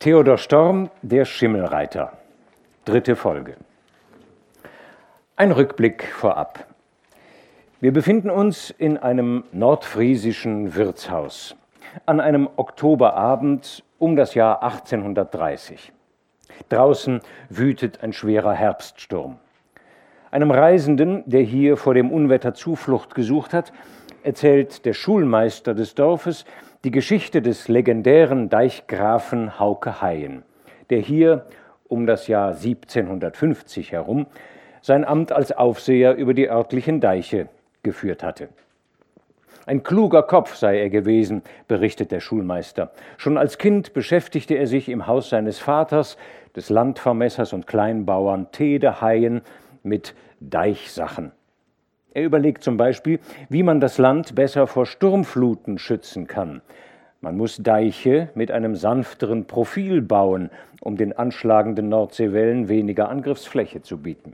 Theodor Storm, der Schimmelreiter. Dritte Folge. Ein Rückblick vorab. Wir befinden uns in einem nordfriesischen Wirtshaus an einem Oktoberabend um das Jahr 1830. Draußen wütet ein schwerer Herbststurm. Einem Reisenden, der hier vor dem Unwetter Zuflucht gesucht hat, erzählt der Schulmeister des Dorfes die Geschichte des legendären Deichgrafen Hauke Hayen, der hier um das Jahr 1750 herum sein Amt als Aufseher über die örtlichen Deiche geführt hatte. Ein kluger Kopf sei er gewesen, berichtet der Schulmeister. Schon als Kind beschäftigte er sich im Haus seines Vaters, des Landvermessers und Kleinbauern Tede Hayen, mit Deichsachen. Er überlegt zum Beispiel, wie man das Land besser vor Sturmfluten schützen kann. Man muss Deiche mit einem sanfteren Profil bauen, um den anschlagenden Nordseewellen weniger Angriffsfläche zu bieten.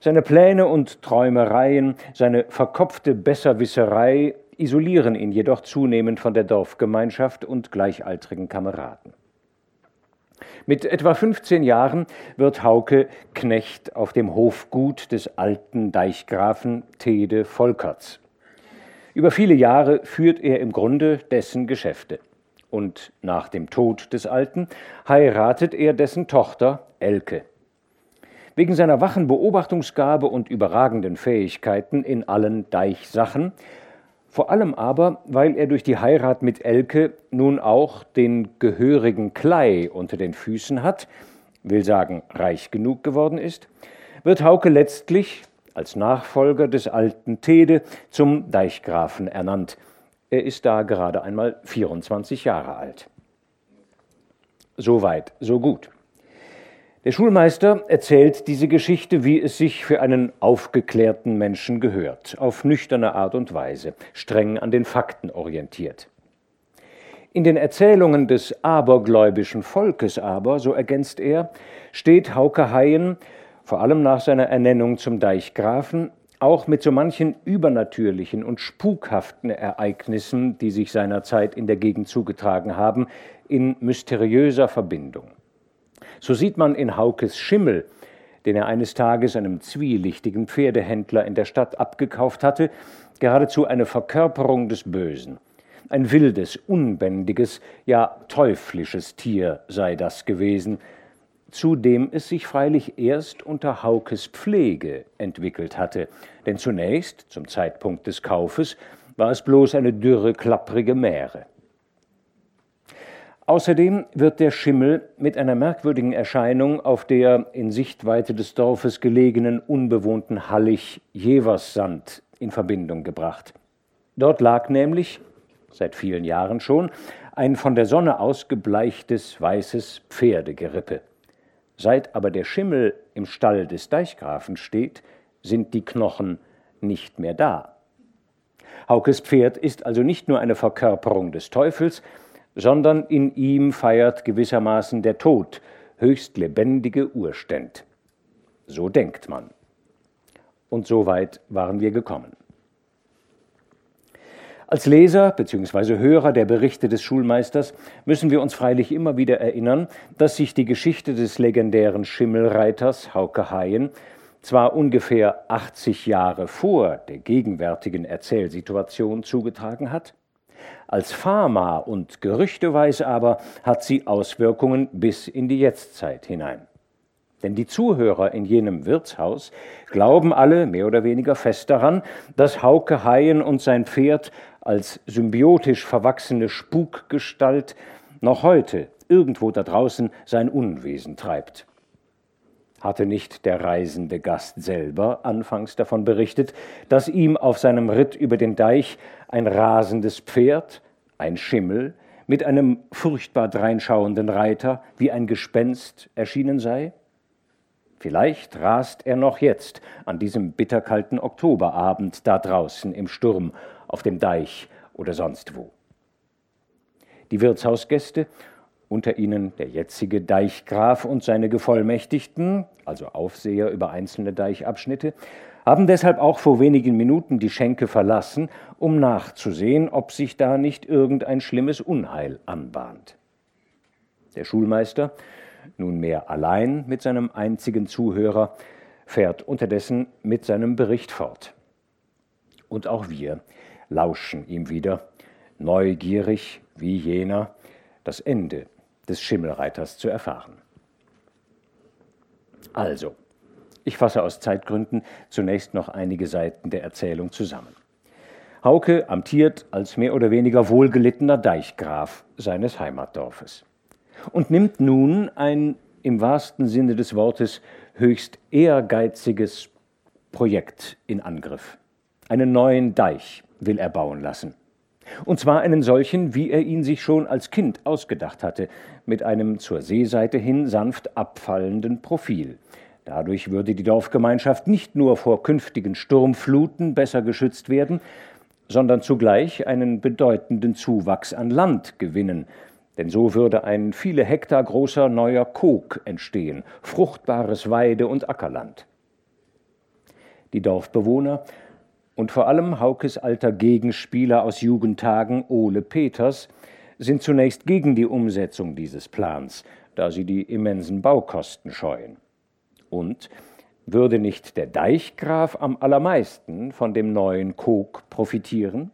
Seine Pläne und Träumereien, seine verkopfte Besserwisserei isolieren ihn jedoch zunehmend von der Dorfgemeinschaft und gleichaltrigen Kameraden. Mit etwa 15 Jahren wird Hauke Knecht auf dem Hofgut des alten Deichgrafen Tede Volkerts. Über viele Jahre führt er im Grunde dessen Geschäfte. Und nach dem Tod des Alten heiratet er dessen Tochter Elke. Wegen seiner wachen Beobachtungsgabe und überragenden Fähigkeiten in allen Deichsachen vor allem aber, weil er durch die Heirat mit Elke nun auch den gehörigen Klei unter den Füßen hat, will sagen reich genug geworden ist, wird Hauke letztlich als Nachfolger des alten Tede zum Deichgrafen ernannt. Er ist da gerade einmal 24 Jahre alt. So weit, so gut. Der Schulmeister erzählt diese Geschichte, wie es sich für einen aufgeklärten Menschen gehört, auf nüchterne Art und Weise, streng an den Fakten orientiert. In den Erzählungen des abergläubischen Volkes aber, so ergänzt er, steht Hauke Hayen, vor allem nach seiner Ernennung zum Deichgrafen, auch mit so manchen übernatürlichen und spukhaften Ereignissen, die sich seinerzeit in der Gegend zugetragen haben, in mysteriöser Verbindung. So sieht man in Haukes Schimmel, den er eines Tages einem zwielichtigen Pferdehändler in der Stadt abgekauft hatte, geradezu eine Verkörperung des Bösen. Ein wildes, unbändiges, ja teuflisches Tier sei das gewesen, zu dem es sich freilich erst unter Haukes Pflege entwickelt hatte, denn zunächst, zum Zeitpunkt des Kaufes, war es bloß eine dürre, klapprige Mähre. Außerdem wird der Schimmel mit einer merkwürdigen Erscheinung auf der in Sichtweite des Dorfes gelegenen unbewohnten Hallig Jeverssand in Verbindung gebracht. Dort lag nämlich, seit vielen Jahren schon, ein von der Sonne ausgebleichtes weißes Pferdegerippe. Seit aber der Schimmel im Stall des Deichgrafen steht, sind die Knochen nicht mehr da. Haukes Pferd ist also nicht nur eine Verkörperung des Teufels, sondern in ihm feiert gewissermaßen der Tod höchst lebendige Urständ. So denkt man. Und so weit waren wir gekommen. Als Leser bzw. Hörer der Berichte des Schulmeisters müssen wir uns freilich immer wieder erinnern, dass sich die Geschichte des legendären Schimmelreiters Hauke Hayen zwar ungefähr 80 Jahre vor der gegenwärtigen Erzählsituation zugetragen hat, als Pharma und gerüchteweise aber hat sie Auswirkungen bis in die Jetztzeit hinein. Denn die Zuhörer in jenem Wirtshaus glauben alle mehr oder weniger fest daran, dass Hauke Haien und sein Pferd als symbiotisch verwachsene Spukgestalt noch heute irgendwo da draußen sein Unwesen treibt. Hatte nicht der reisende Gast selber anfangs davon berichtet, dass ihm auf seinem Ritt über den Deich ein rasendes Pferd, ein Schimmel, mit einem furchtbar dreinschauenden Reiter wie ein Gespenst erschienen sei? Vielleicht rast er noch jetzt an diesem bitterkalten Oktoberabend da draußen im Sturm, auf dem Deich oder sonst wo. Die Wirtshausgäste unter ihnen der jetzige Deichgraf und seine Gevollmächtigten, also Aufseher über einzelne Deichabschnitte, haben deshalb auch vor wenigen Minuten die Schenke verlassen, um nachzusehen, ob sich da nicht irgendein schlimmes Unheil anbahnt. Der Schulmeister, nunmehr allein mit seinem einzigen Zuhörer, fährt unterdessen mit seinem Bericht fort. Und auch wir lauschen ihm wieder, neugierig wie jener, das Ende des Schimmelreiters zu erfahren. Also, ich fasse aus Zeitgründen zunächst noch einige Seiten der Erzählung zusammen. Hauke amtiert als mehr oder weniger wohlgelittener Deichgraf seines Heimatdorfes und nimmt nun ein im wahrsten Sinne des Wortes höchst ehrgeiziges Projekt in Angriff. Einen neuen Deich will er bauen lassen. Und zwar einen solchen, wie er ihn sich schon als Kind ausgedacht hatte, mit einem zur Seeseite hin sanft abfallenden Profil. Dadurch würde die Dorfgemeinschaft nicht nur vor künftigen Sturmfluten besser geschützt werden, sondern zugleich einen bedeutenden Zuwachs an Land gewinnen, denn so würde ein viele Hektar großer neuer Kog entstehen, fruchtbares Weide- und Ackerland. Die Dorfbewohner und vor allem Haukes alter Gegenspieler aus Jugendtagen Ole Peters sind zunächst gegen die Umsetzung dieses Plans, da sie die immensen Baukosten scheuen. Und würde nicht der Deichgraf am allermeisten von dem neuen Kog profitieren?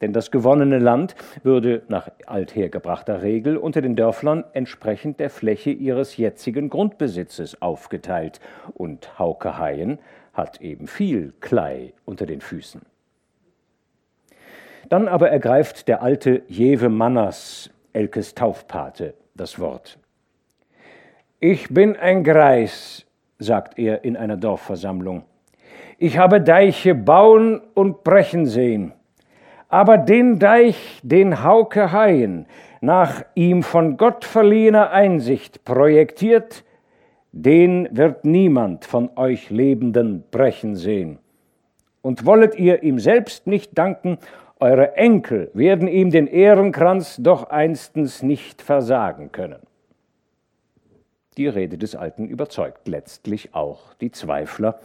Denn das gewonnene Land würde nach althergebrachter Regel unter den Dörflern entsprechend der Fläche ihres jetzigen Grundbesitzes aufgeteilt, und Hauke Haien hat eben viel Klei unter den Füßen. Dann aber ergreift der alte Jewe Manners, Elkes Taufpate, das Wort. Ich bin ein Greis, sagt er in einer Dorfversammlung. Ich habe Deiche bauen und brechen sehen. Aber den Deich, den Hauke Haien nach ihm von Gott verliehener Einsicht projektiert, den wird niemand von euch Lebenden brechen sehen. Und wollet ihr ihm selbst nicht danken, eure Enkel werden ihm den Ehrenkranz doch einstens nicht versagen können. Die Rede des Alten überzeugt letztlich auch die Zweifler,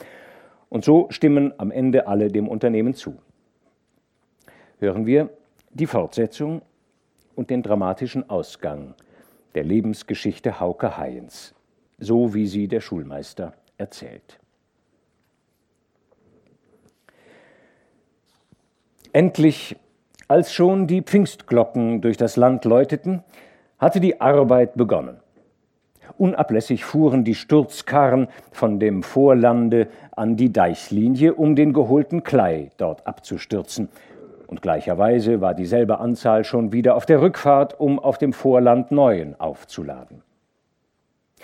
und so stimmen am Ende alle dem Unternehmen zu. Hören wir die Fortsetzung und den dramatischen Ausgang der Lebensgeschichte Hauke Hayens, so wie sie der Schulmeister erzählt. Endlich, als schon die Pfingstglocken durch das Land läuteten, hatte die Arbeit begonnen. Unablässig fuhren die Sturzkarren von dem Vorlande an die Deichlinie, um den geholten Klei dort abzustürzen. Und gleicherweise war dieselbe Anzahl schon wieder auf der Rückfahrt, um auf dem Vorland neuen aufzuladen.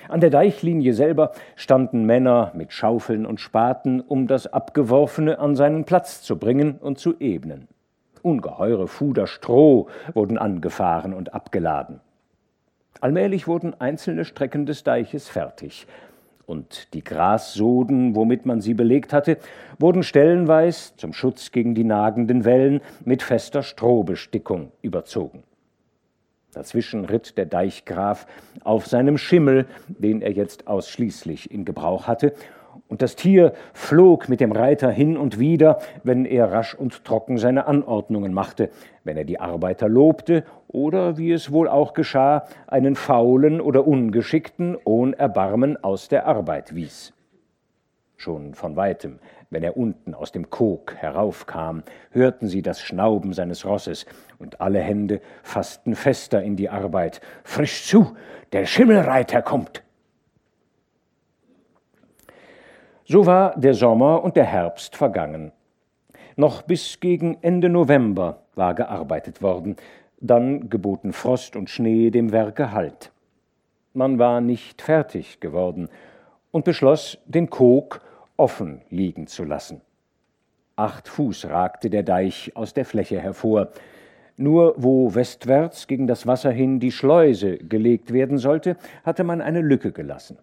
An der Deichlinie selber standen Männer mit Schaufeln und Spaten, um das Abgeworfene an seinen Platz zu bringen und zu ebnen. Ungeheure Fuder Stroh wurden angefahren und abgeladen. Allmählich wurden einzelne Strecken des Deiches fertig, und die Grassoden, womit man sie belegt hatte, wurden stellenweis zum Schutz gegen die nagenden Wellen mit fester Strohbestickung überzogen. Dazwischen ritt der Deichgraf auf seinem Schimmel, den er jetzt ausschließlich in Gebrauch hatte, und das Tier flog mit dem Reiter hin und wieder, wenn er rasch und trocken seine Anordnungen machte, wenn er die Arbeiter lobte oder, wie es wohl auch geschah, einen faulen oder ungeschickten ohn Erbarmen aus der Arbeit wies. Schon von weitem, wenn er unten aus dem Kog heraufkam, hörten sie das Schnauben seines Rosses, und alle Hände fassten fester in die Arbeit. Frisch zu, der Schimmelreiter kommt! So war der Sommer und der Herbst vergangen. Noch bis gegen Ende November war gearbeitet worden, dann geboten Frost und Schnee dem Werke Halt. Man war nicht fertig geworden und beschloss, den Kog offen liegen zu lassen. Acht Fuß ragte der Deich aus der Fläche hervor. Nur wo westwärts gegen das Wasser hin die Schleuse gelegt werden sollte, hatte man eine Lücke gelassen.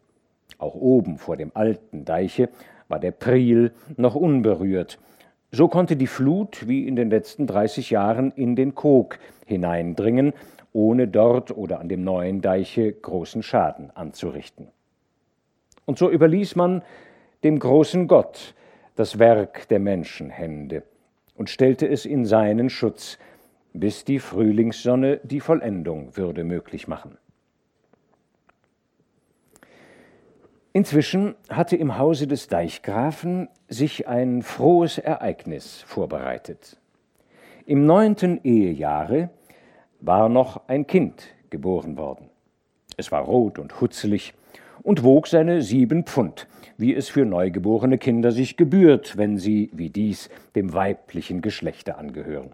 Auch oben vor dem alten Deiche war der Priel noch unberührt. So konnte die Flut wie in den letzten 30 Jahren in den Kog hineindringen, ohne dort oder an dem neuen Deiche großen Schaden anzurichten. Und so überließ man dem großen Gott das Werk der Menschenhände und stellte es in seinen Schutz, bis die Frühlingssonne die Vollendung würde möglich machen. Inzwischen hatte im Hause des Deichgrafen sich ein frohes Ereignis vorbereitet. Im neunten Ehejahre war noch ein Kind geboren worden. Es war rot und hutzelig und wog seine sieben Pfund, wie es für neugeborene Kinder sich gebührt, wenn sie, wie dies, dem weiblichen Geschlechte angehören.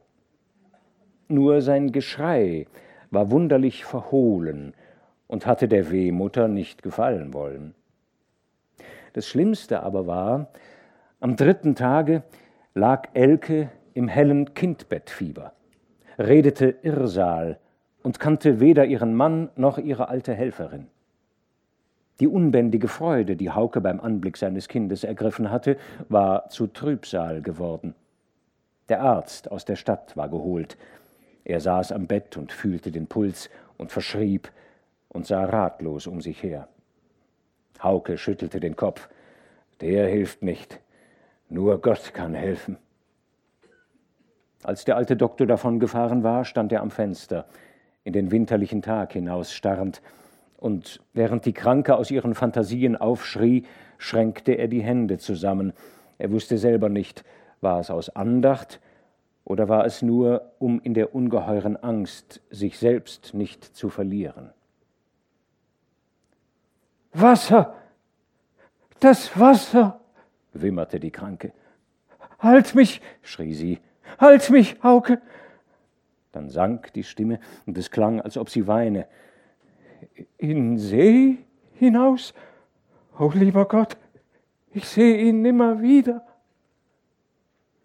Nur sein Geschrei war wunderlich verhohlen und hatte der Wehmutter nicht gefallen wollen. Das Schlimmste aber war, am dritten Tage lag Elke im hellen Kindbettfieber, redete Irrsal und kannte weder ihren Mann noch ihre alte Helferin. Die unbändige Freude, die Hauke beim Anblick seines Kindes ergriffen hatte, war zu Trübsal geworden. Der Arzt aus der Stadt war geholt, er saß am Bett und fühlte den Puls und verschrieb und sah ratlos um sich her. Hauke schüttelte den Kopf. Der hilft nicht. Nur Gott kann helfen. Als der alte Doktor davongefahren war, stand er am Fenster, in den winterlichen Tag hinaus starrend, und während die Kranke aus ihren Fantasien aufschrie, schränkte er die Hände zusammen. Er wusste selber nicht, war es aus Andacht oder war es nur, um in der ungeheuren Angst sich selbst nicht zu verlieren? Wasser! Das Wasser! wimmerte die Kranke. Halt mich! schrie sie. Halt mich, Hauke! Dann sank die Stimme, und es klang, als ob sie weine. In See hinaus? O oh, lieber Gott, ich sehe ihn nimmer wieder.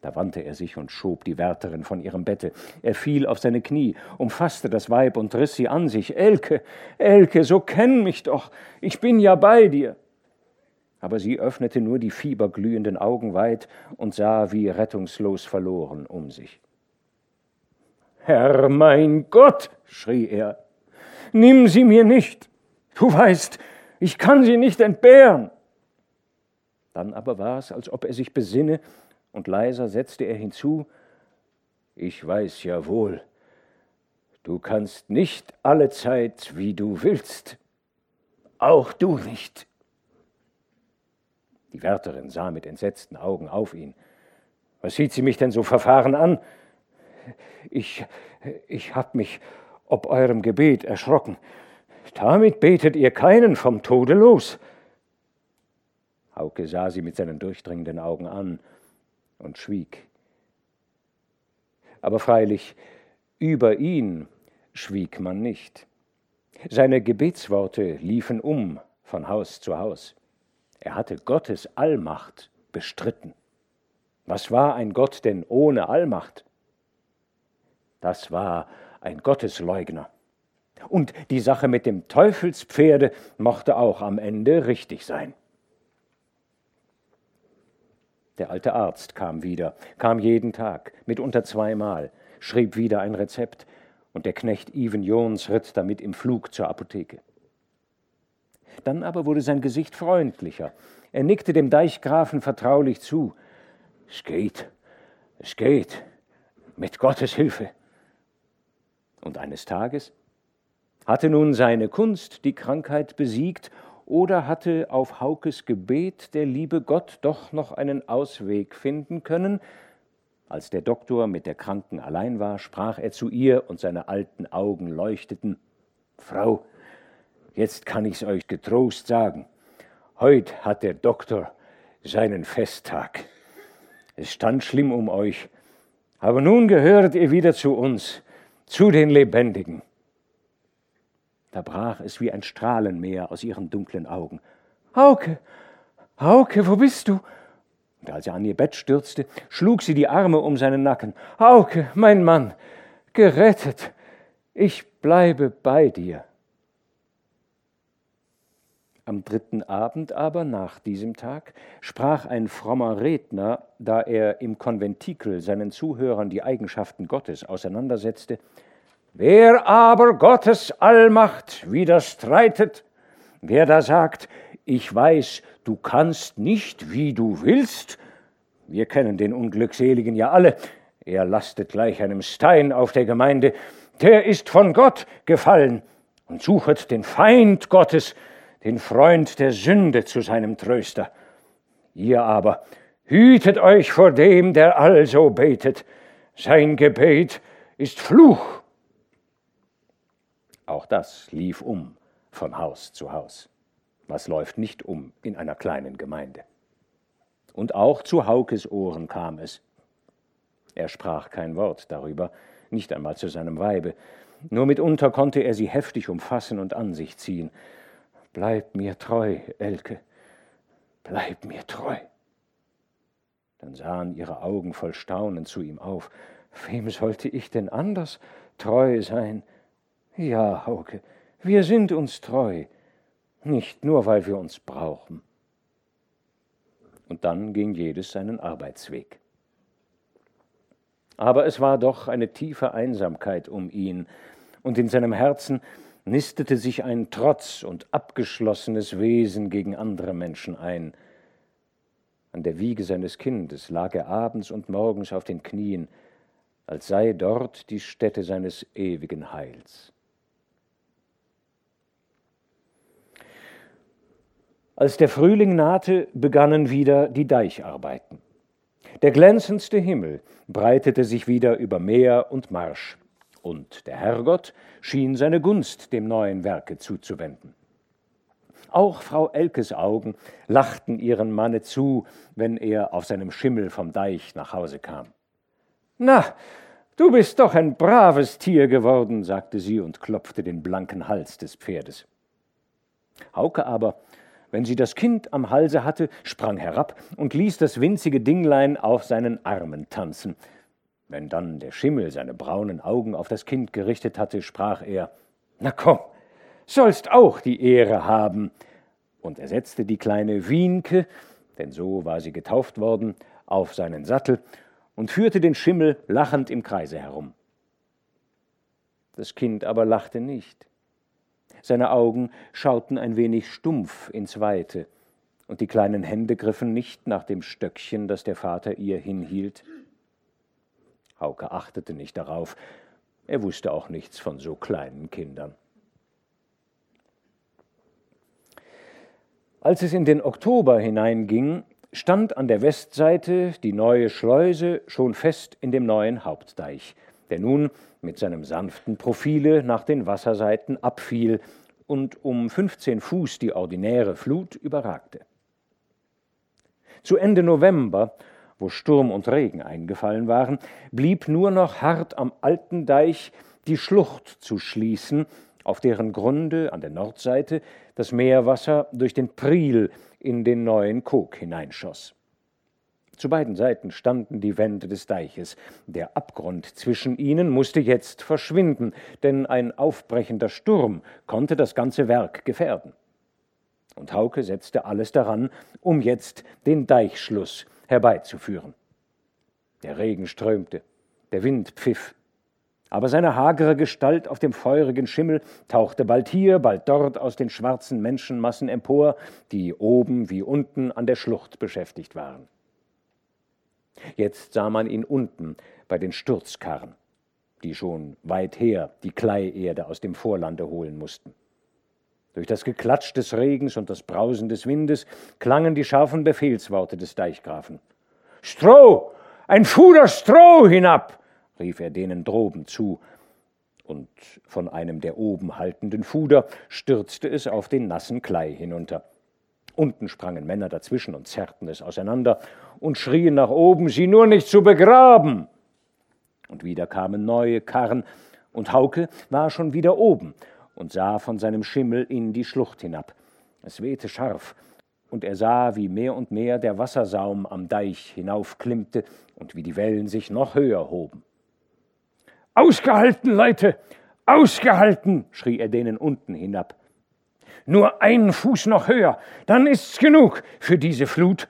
Da wandte er sich und schob die Wärterin von ihrem Bette. Er fiel auf seine Knie, umfasste das Weib und riß sie an sich. Elke, Elke, so kenn mich doch, ich bin ja bei dir. Aber sie öffnete nur die fieberglühenden Augen weit und sah wie rettungslos verloren um sich. Herr mein Gott, schrie er, nimm sie mir nicht. Du weißt, ich kann sie nicht entbehren. Dann aber war es, als ob er sich besinne und leiser setzte er hinzu, ich weiß ja wohl, du kannst nicht alle Zeit, wie du willst, auch du nicht. Die Wärterin sah mit entsetzten Augen auf ihn. Was sieht sie mich denn so verfahren an? Ich, ich hab mich ob eurem Gebet erschrocken. Damit betet ihr keinen vom Tode los. Hauke sah sie mit seinen durchdringenden Augen an und schwieg. Aber freilich, über ihn schwieg man nicht. Seine Gebetsworte liefen um von Haus zu Haus. Er hatte Gottes Allmacht bestritten. Was war ein Gott denn ohne Allmacht? Das war ein Gottesleugner. Und die Sache mit dem Teufelspferde mochte auch am Ende richtig sein. Der alte Arzt kam wieder, kam jeden Tag, mitunter zweimal, schrieb wieder ein Rezept, und der Knecht Even Jons ritt damit im Flug zur Apotheke. Dann aber wurde sein Gesicht freundlicher. Er nickte dem Deichgrafen vertraulich zu. Es geht, es geht, mit Gottes Hilfe. Und eines Tages hatte nun seine Kunst die Krankheit besiegt oder hatte auf Haukes Gebet der liebe Gott doch noch einen Ausweg finden können? Als der Doktor mit der Kranken allein war, sprach er zu ihr und seine alten Augen leuchteten. Frau, jetzt kann ich's euch getrost sagen. Heut hat der Doktor seinen Festtag. Es stand schlimm um euch, aber nun gehört ihr wieder zu uns, zu den Lebendigen. Da brach es wie ein Strahlenmeer aus ihren dunklen Augen. Hauke, Hauke, wo bist du? Und als er an ihr Bett stürzte, schlug sie die Arme um seinen Nacken. Hauke, mein Mann, gerettet, ich bleibe bei dir. Am dritten Abend aber nach diesem Tag sprach ein frommer Redner, da er im Konventikel seinen Zuhörern die Eigenschaften Gottes auseinandersetzte, Wer aber Gottes Allmacht widerstreitet, wer da sagt, ich weiß, du kannst nicht, wie du willst, wir kennen den Unglückseligen ja alle, er lastet gleich einem Stein auf der Gemeinde, der ist von Gott gefallen und suchet den Feind Gottes, den Freund der Sünde zu seinem Tröster. Ihr aber hütet euch vor dem, der also betet. Sein Gebet ist Fluch. Auch das lief um von Haus zu Haus. Was läuft nicht um in einer kleinen Gemeinde? Und auch zu Haukes Ohren kam es. Er sprach kein Wort darüber, nicht einmal zu seinem Weibe. Nur mitunter konnte er sie heftig umfassen und an sich ziehen. Bleib mir treu, Elke, bleib mir treu. Dann sahen ihre Augen voll Staunen zu ihm auf. Wem sollte ich denn anders treu sein? Ja, Hauke, wir sind uns treu, nicht nur, weil wir uns brauchen. Und dann ging jedes seinen Arbeitsweg. Aber es war doch eine tiefe Einsamkeit um ihn, und in seinem Herzen nistete sich ein Trotz und abgeschlossenes Wesen gegen andere Menschen ein. An der Wiege seines Kindes lag er abends und morgens auf den Knien, als sei dort die Stätte seines ewigen Heils. Als der Frühling nahte, begannen wieder die Deicharbeiten. Der glänzendste Himmel breitete sich wieder über Meer und Marsch, und der Herrgott schien seine Gunst dem neuen Werke zuzuwenden. Auch Frau Elkes Augen lachten ihren Manne zu, wenn er auf seinem Schimmel vom Deich nach Hause kam. Na, du bist doch ein braves Tier geworden, sagte sie und klopfte den blanken Hals des Pferdes. Hauke aber wenn sie das Kind am Halse hatte, sprang herab und ließ das winzige Dinglein auf seinen Armen tanzen. Wenn dann der Schimmel seine braunen Augen auf das Kind gerichtet hatte, sprach er Na komm, sollst auch die Ehre haben. Und er setzte die kleine Wienke, denn so war sie getauft worden, auf seinen Sattel und führte den Schimmel lachend im Kreise herum. Das Kind aber lachte nicht. Seine Augen schauten ein wenig stumpf ins Weite, und die kleinen Hände griffen nicht nach dem Stöckchen, das der Vater ihr hinhielt. Hauke achtete nicht darauf, er wusste auch nichts von so kleinen Kindern. Als es in den Oktober hineinging, stand an der Westseite die neue Schleuse schon fest in dem neuen Hauptdeich, der nun mit seinem sanften Profile nach den Wasserseiten abfiel und um 15 Fuß die ordinäre Flut überragte. Zu Ende November, wo Sturm und Regen eingefallen waren, blieb nur noch hart am alten Deich die Schlucht zu schließen, auf deren Grunde an der Nordseite das Meerwasser durch den Priel in den neuen Kog hineinschoss. Zu beiden Seiten standen die Wände des Deiches. Der Abgrund zwischen ihnen musste jetzt verschwinden, denn ein aufbrechender Sturm konnte das ganze Werk gefährden. Und Hauke setzte alles daran, um jetzt den Deichschluss herbeizuführen. Der Regen strömte, der Wind pfiff, aber seine hagere Gestalt auf dem feurigen Schimmel tauchte bald hier, bald dort aus den schwarzen Menschenmassen empor, die oben wie unten an der Schlucht beschäftigt waren. Jetzt sah man ihn unten bei den Sturzkarren, die schon weit her die Kleierde aus dem Vorlande holen mussten. Durch das Geklatsch des Regens und das Brausen des Windes klangen die scharfen Befehlsworte des Deichgrafen. Stroh! Ein Fuder Stroh hinab! rief er denen droben zu, und von einem der oben haltenden Fuder stürzte es auf den nassen Klei hinunter. Unten sprangen Männer dazwischen und zerrten es auseinander und schrien nach oben, sie nur nicht zu begraben. Und wieder kamen neue Karren, und Hauke war schon wieder oben und sah von seinem Schimmel in die Schlucht hinab. Es wehte scharf, und er sah, wie mehr und mehr der Wassersaum am Deich hinaufklimmte und wie die Wellen sich noch höher hoben. Ausgehalten, Leute, ausgehalten, schrie er denen unten hinab. Nur einen Fuß noch höher, dann ist's genug für diese Flut.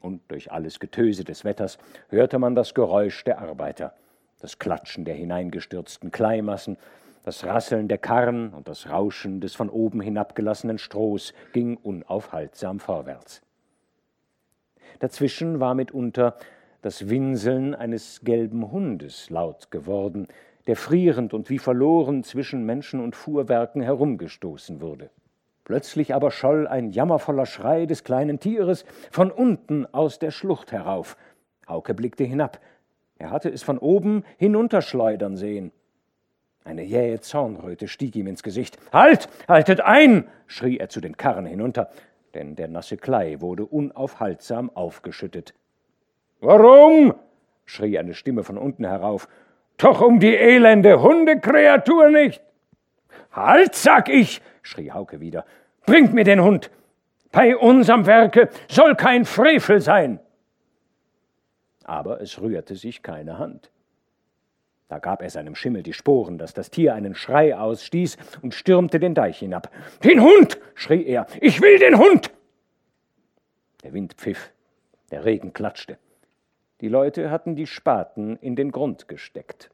Und durch alles Getöse des Wetters hörte man das Geräusch der Arbeiter, das Klatschen der hineingestürzten Kleimassen, das Rasseln der Karren und das Rauschen des von oben hinabgelassenen Strohs ging unaufhaltsam vorwärts. Dazwischen war mitunter das Winseln eines gelben Hundes laut geworden, der frierend und wie verloren zwischen Menschen und Fuhrwerken herumgestoßen wurde. Plötzlich aber scholl ein jammervoller Schrei des kleinen Tieres von unten aus der Schlucht herauf. Hauke blickte hinab. Er hatte es von oben hinunterschleudern sehen. Eine jähe Zornröte stieg ihm ins Gesicht. Halt! Haltet ein! schrie er zu den Karren hinunter, denn der nasse Klei wurde unaufhaltsam aufgeschüttet. Warum? schrie eine Stimme von unten herauf. Doch um die elende Hundekreatur nicht! Halt, sag ich! schrie Hauke wieder. Bringt mir den Hund! Bei unserem Werke soll kein Frevel sein! Aber es rührte sich keine Hand. Da gab er seinem Schimmel die Sporen, dass das Tier einen Schrei ausstieß und stürmte den Deich hinab. Den Hund! schrie er. Ich will den Hund! Der Wind pfiff, der Regen klatschte. Die Leute hatten die Spaten in den Grund gesteckt.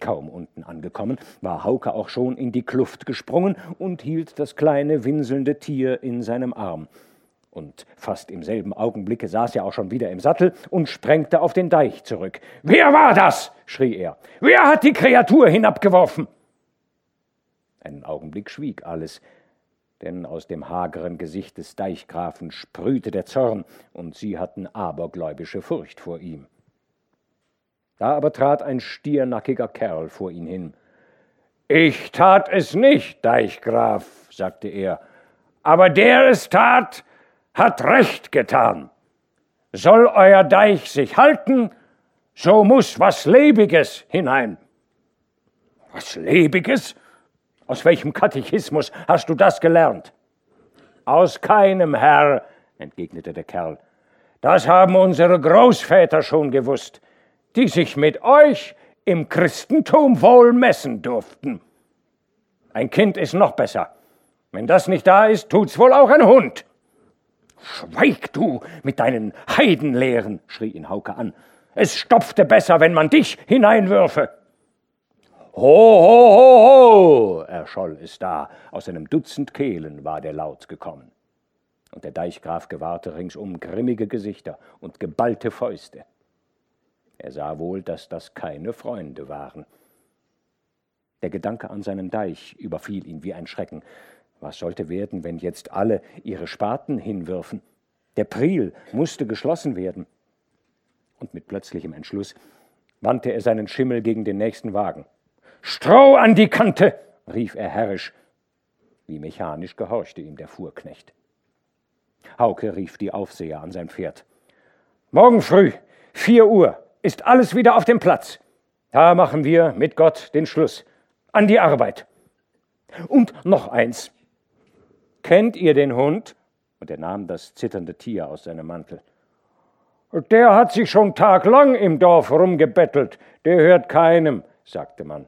Kaum unten angekommen, war Hauke auch schon in die Kluft gesprungen und hielt das kleine winselnde Tier in seinem Arm. Und fast im selben Augenblicke saß er auch schon wieder im Sattel und sprengte auf den Deich zurück. Wer war das? schrie er. Wer hat die Kreatur hinabgeworfen? Einen Augenblick schwieg alles, denn aus dem hageren Gesicht des Deichgrafen sprühte der Zorn, und sie hatten abergläubische Furcht vor ihm. Da aber trat ein stiernackiger Kerl vor ihn hin. Ich tat es nicht, Deichgraf, sagte er, aber der es tat, hat recht getan. Soll euer Deich sich halten, so muss was Lebiges hinein. Was Lebiges? Aus welchem Katechismus hast du das gelernt? Aus keinem, Herr, entgegnete der Kerl. Das haben unsere Großväter schon gewusst die sich mit euch im Christentum wohl messen durften. Ein Kind ist noch besser. Wenn das nicht da ist, tut's wohl auch ein Hund. Schweig du mit deinen Heidenlehren, schrie ihn Hauke an. Es stopfte besser, wenn man dich hineinwürfe. Ho, ho, ho, ho, erscholl es da. Aus einem Dutzend Kehlen war der Laut gekommen. Und der Deichgraf gewahrte ringsum grimmige Gesichter und geballte Fäuste. Er sah wohl, dass das keine Freunde waren. Der Gedanke an seinen Deich überfiel ihn wie ein Schrecken. Was sollte werden, wenn jetzt alle ihre Spaten hinwürfen? Der Priel musste geschlossen werden. Und mit plötzlichem Entschluss wandte er seinen Schimmel gegen den nächsten Wagen. Stroh an die Kante! rief er herrisch. Wie mechanisch gehorchte ihm der Fuhrknecht. Hauke rief die Aufseher an sein Pferd. Morgen früh, vier Uhr, ist alles wieder auf dem Platz. Da machen wir mit Gott den Schluss. An die Arbeit. Und noch eins. Kennt ihr den Hund? Und er nahm das zitternde Tier aus seinem Mantel. Der hat sich schon taglang im Dorf rumgebettelt. Der hört keinem, sagte man.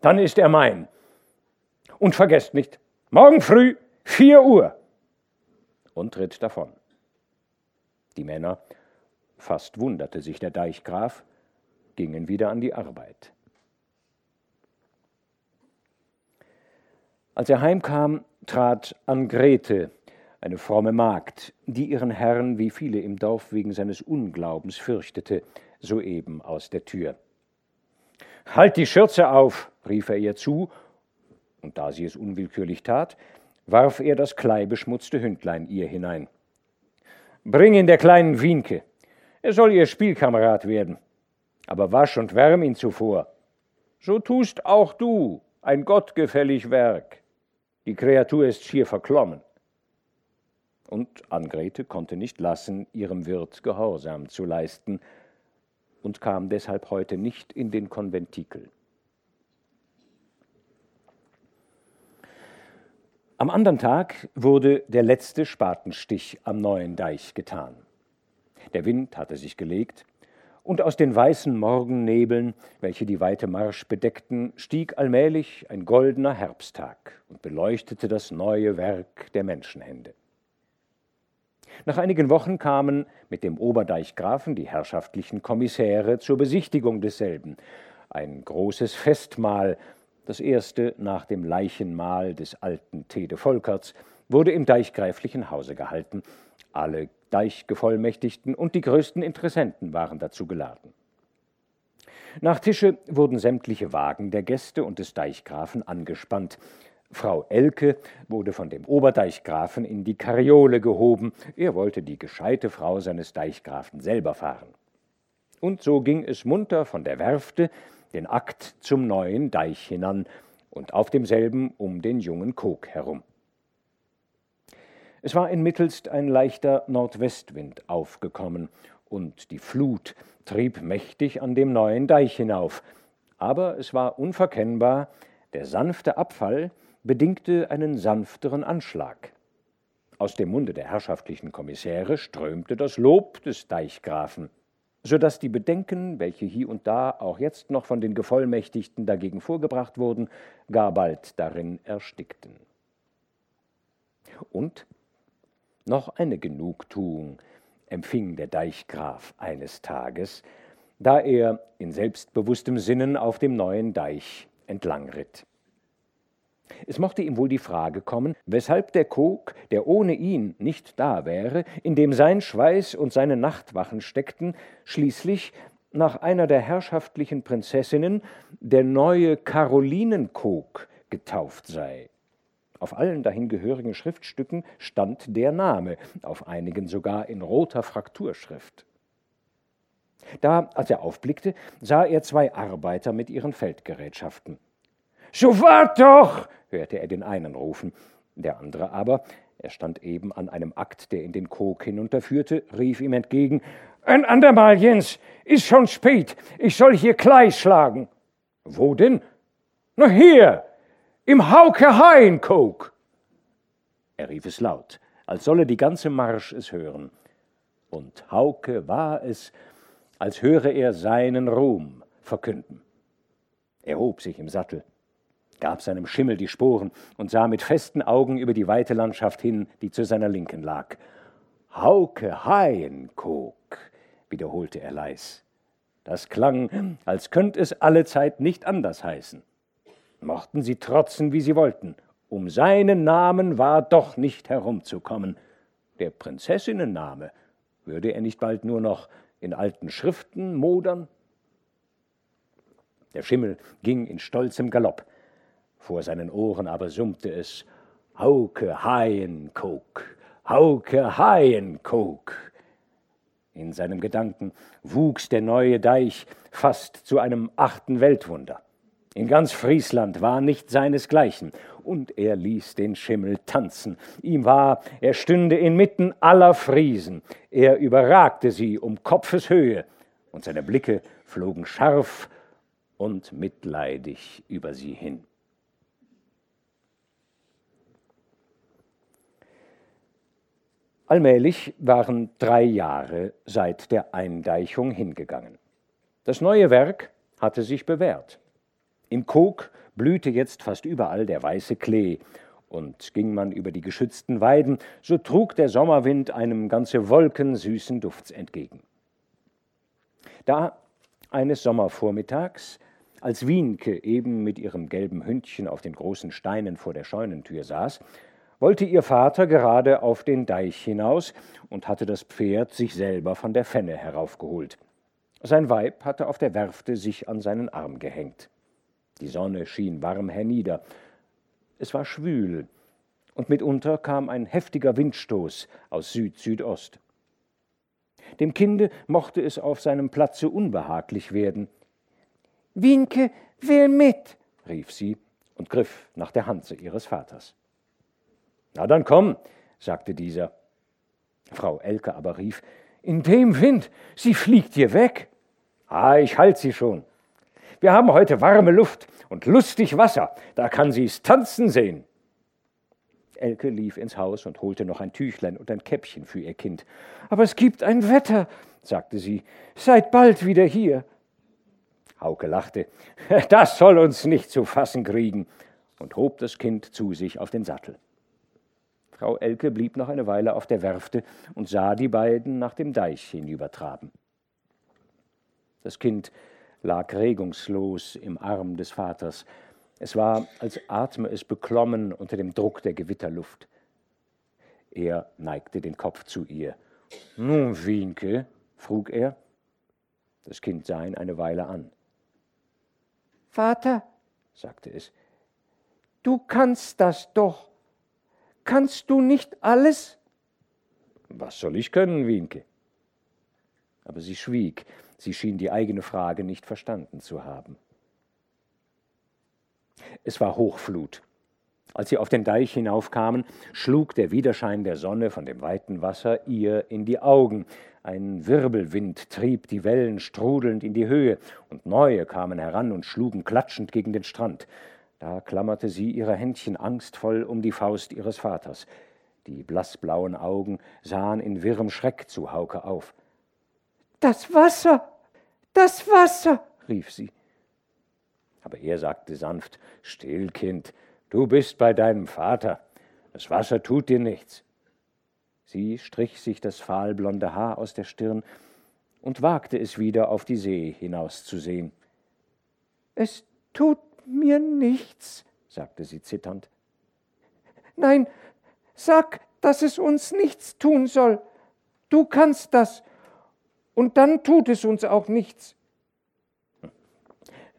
Dann ist er mein. Und vergesst nicht, morgen früh, vier Uhr. Und ritt davon. Die Männer fast wunderte sich der Deichgraf, gingen wieder an die Arbeit. Als er heimkam, trat Angrete, eine fromme Magd, die ihren Herrn wie viele im Dorf wegen seines Unglaubens fürchtete, soeben aus der Tür. Halt die Schürze auf, rief er ihr zu, und da sie es unwillkürlich tat, warf er das kleibeschmutzte Hündlein ihr hinein. Bring ihn der kleinen Wienke. Er soll ihr Spielkamerad werden. Aber wasch und wärm ihn zuvor. So tust auch du ein gottgefällig Werk. Die Kreatur ist schier verklommen. Und Angrete konnte nicht lassen, ihrem Wirt Gehorsam zu leisten und kam deshalb heute nicht in den Konventikel. Am anderen Tag wurde der letzte Spatenstich am neuen Deich getan. Der Wind hatte sich gelegt, und aus den weißen Morgennebeln, welche die weite Marsch bedeckten, stieg allmählich ein goldener Herbsttag und beleuchtete das neue Werk der Menschenhände. Nach einigen Wochen kamen mit dem Oberdeichgrafen die herrschaftlichen Kommissäre zur Besichtigung desselben. Ein großes Festmahl, das erste nach dem Leichenmahl des alten Tede Volkerts, wurde im deichgräflichen Hause gehalten. Alle Deichgevollmächtigten und die größten Interessenten waren dazu geladen. Nach Tische wurden sämtliche Wagen der Gäste und des Deichgrafen angespannt. Frau Elke wurde von dem Oberdeichgrafen in die Kariole gehoben, er wollte die gescheite Frau seines Deichgrafen selber fahren. Und so ging es munter von der Werfte den Akt zum neuen Deich hinan und auf demselben um den jungen Kog herum. Es war inmittelst ein leichter Nordwestwind aufgekommen, und die Flut trieb mächtig an dem neuen Deich hinauf, aber es war unverkennbar, der sanfte Abfall bedingte einen sanfteren Anschlag. Aus dem Munde der herrschaftlichen Kommissäre strömte das Lob des Deichgrafen, so dass die Bedenken, welche hier und da auch jetzt noch von den Gevollmächtigten dagegen vorgebracht wurden, gar bald darin erstickten. Und noch eine Genugtuung empfing der Deichgraf eines Tages, da er in selbstbewusstem Sinnen auf dem neuen Deich entlangritt. Es mochte ihm wohl die Frage kommen, weshalb der Kok, der ohne ihn nicht da wäre, in dem sein Schweiß und seine Nachtwachen steckten, schließlich nach einer der herrschaftlichen Prinzessinnen der neue Karolinenkok getauft sei. Auf allen dahin gehörigen Schriftstücken stand der Name, auf einigen sogar in roter Frakturschrift. Da, als er aufblickte, sah er zwei Arbeiter mit ihren Feldgerätschaften. So wart doch! Hörte er den einen rufen. Der andere aber, er stand eben an einem Akt, der in den Kog hinunterführte, rief ihm entgegen: Ein andermal, Jens, ist schon spät. Ich soll hier Klei schlagen. Wo denn? Na hier, im Hauke Hain, Kog. Er rief es laut, als solle die ganze Marsch es hören. Und Hauke war es, als höre er seinen Ruhm verkünden. Er hob sich im Sattel gab seinem Schimmel die Sporen und sah mit festen Augen über die weite Landschaft hin, die zu seiner Linken lag. Hauke Haienkog, wiederholte er leis. Das klang, als könnte es allezeit nicht anders heißen. Mochten sie trotzen, wie sie wollten, um seinen Namen war doch nicht herumzukommen. Der Prinzessinnenname würde er nicht bald nur noch in alten Schriften modern? Der Schimmel ging in stolzem Galopp. Vor seinen Ohren aber summte es Hauke Haienkok, Hauke Haienkok. In seinem Gedanken wuchs der neue Deich fast zu einem achten Weltwunder. In ganz Friesland war nicht seinesgleichen, und er ließ den Schimmel tanzen. Ihm war, er stünde inmitten aller Friesen, er überragte sie um Kopfeshöhe, und seine Blicke flogen scharf und mitleidig über sie hin. Allmählich waren drei Jahre seit der Eindeichung hingegangen. Das neue Werk hatte sich bewährt. Im Kog blühte jetzt fast überall der weiße Klee, und ging man über die geschützten Weiden, so trug der Sommerwind einem ganze Wolken süßen Dufts entgegen. Da eines Sommervormittags, als Wienke eben mit ihrem gelben Hündchen auf den großen Steinen vor der Scheunentür saß, wollte ihr Vater gerade auf den Deich hinaus und hatte das Pferd sich selber von der Fenne heraufgeholt. Sein Weib hatte auf der Werfte sich an seinen Arm gehängt. Die Sonne schien warm hernieder. Es war schwül, und mitunter kam ein heftiger Windstoß aus Süd-Südost. Dem Kinde mochte es auf seinem Platze unbehaglich werden. Wienke will mit, rief sie und griff nach der Hanze ihres Vaters. Na dann komm, sagte dieser. Frau Elke aber rief, in dem Wind, sie fliegt hier weg. Ah, ich halt sie schon. Wir haben heute warme Luft und lustig Wasser, da kann sie's tanzen sehen. Elke lief ins Haus und holte noch ein Tüchlein und ein Käppchen für ihr Kind. Aber es gibt ein Wetter, sagte sie. Seid bald wieder hier. Hauke lachte. Das soll uns nicht zu fassen kriegen und hob das Kind zu sich auf den Sattel. Frau Elke blieb noch eine Weile auf der Werfte und sah die beiden nach dem Deich hinübertraben. Das Kind lag regungslos im Arm des Vaters. Es war, als atme es beklommen unter dem Druck der Gewitterluft. Er neigte den Kopf zu ihr. Nun, Wienke? frug er. Das Kind sah ihn eine Weile an. Vater, sagte es, Du kannst das doch. Kannst du nicht alles? Was soll ich können, Wienke? Aber sie schwieg, sie schien die eigene Frage nicht verstanden zu haben. Es war Hochflut. Als sie auf den Deich hinaufkamen, schlug der Widerschein der Sonne von dem weiten Wasser ihr in die Augen. Ein Wirbelwind trieb die Wellen strudelnd in die Höhe, und neue kamen heran und schlugen klatschend gegen den Strand. Da klammerte sie ihre Händchen angstvoll um die Faust ihres Vaters. Die blassblauen Augen sahen in wirrem Schreck zu Hauke auf. Das Wasser. Das Wasser. rief sie. Aber er sagte sanft Still, Kind, du bist bei deinem Vater. Das Wasser tut dir nichts. Sie strich sich das fahlblonde Haar aus der Stirn und wagte es wieder auf die See hinauszusehen. Es tut mir nichts, sagte sie zitternd. Nein, sag, dass es uns nichts tun soll. Du kannst das, und dann tut es uns auch nichts.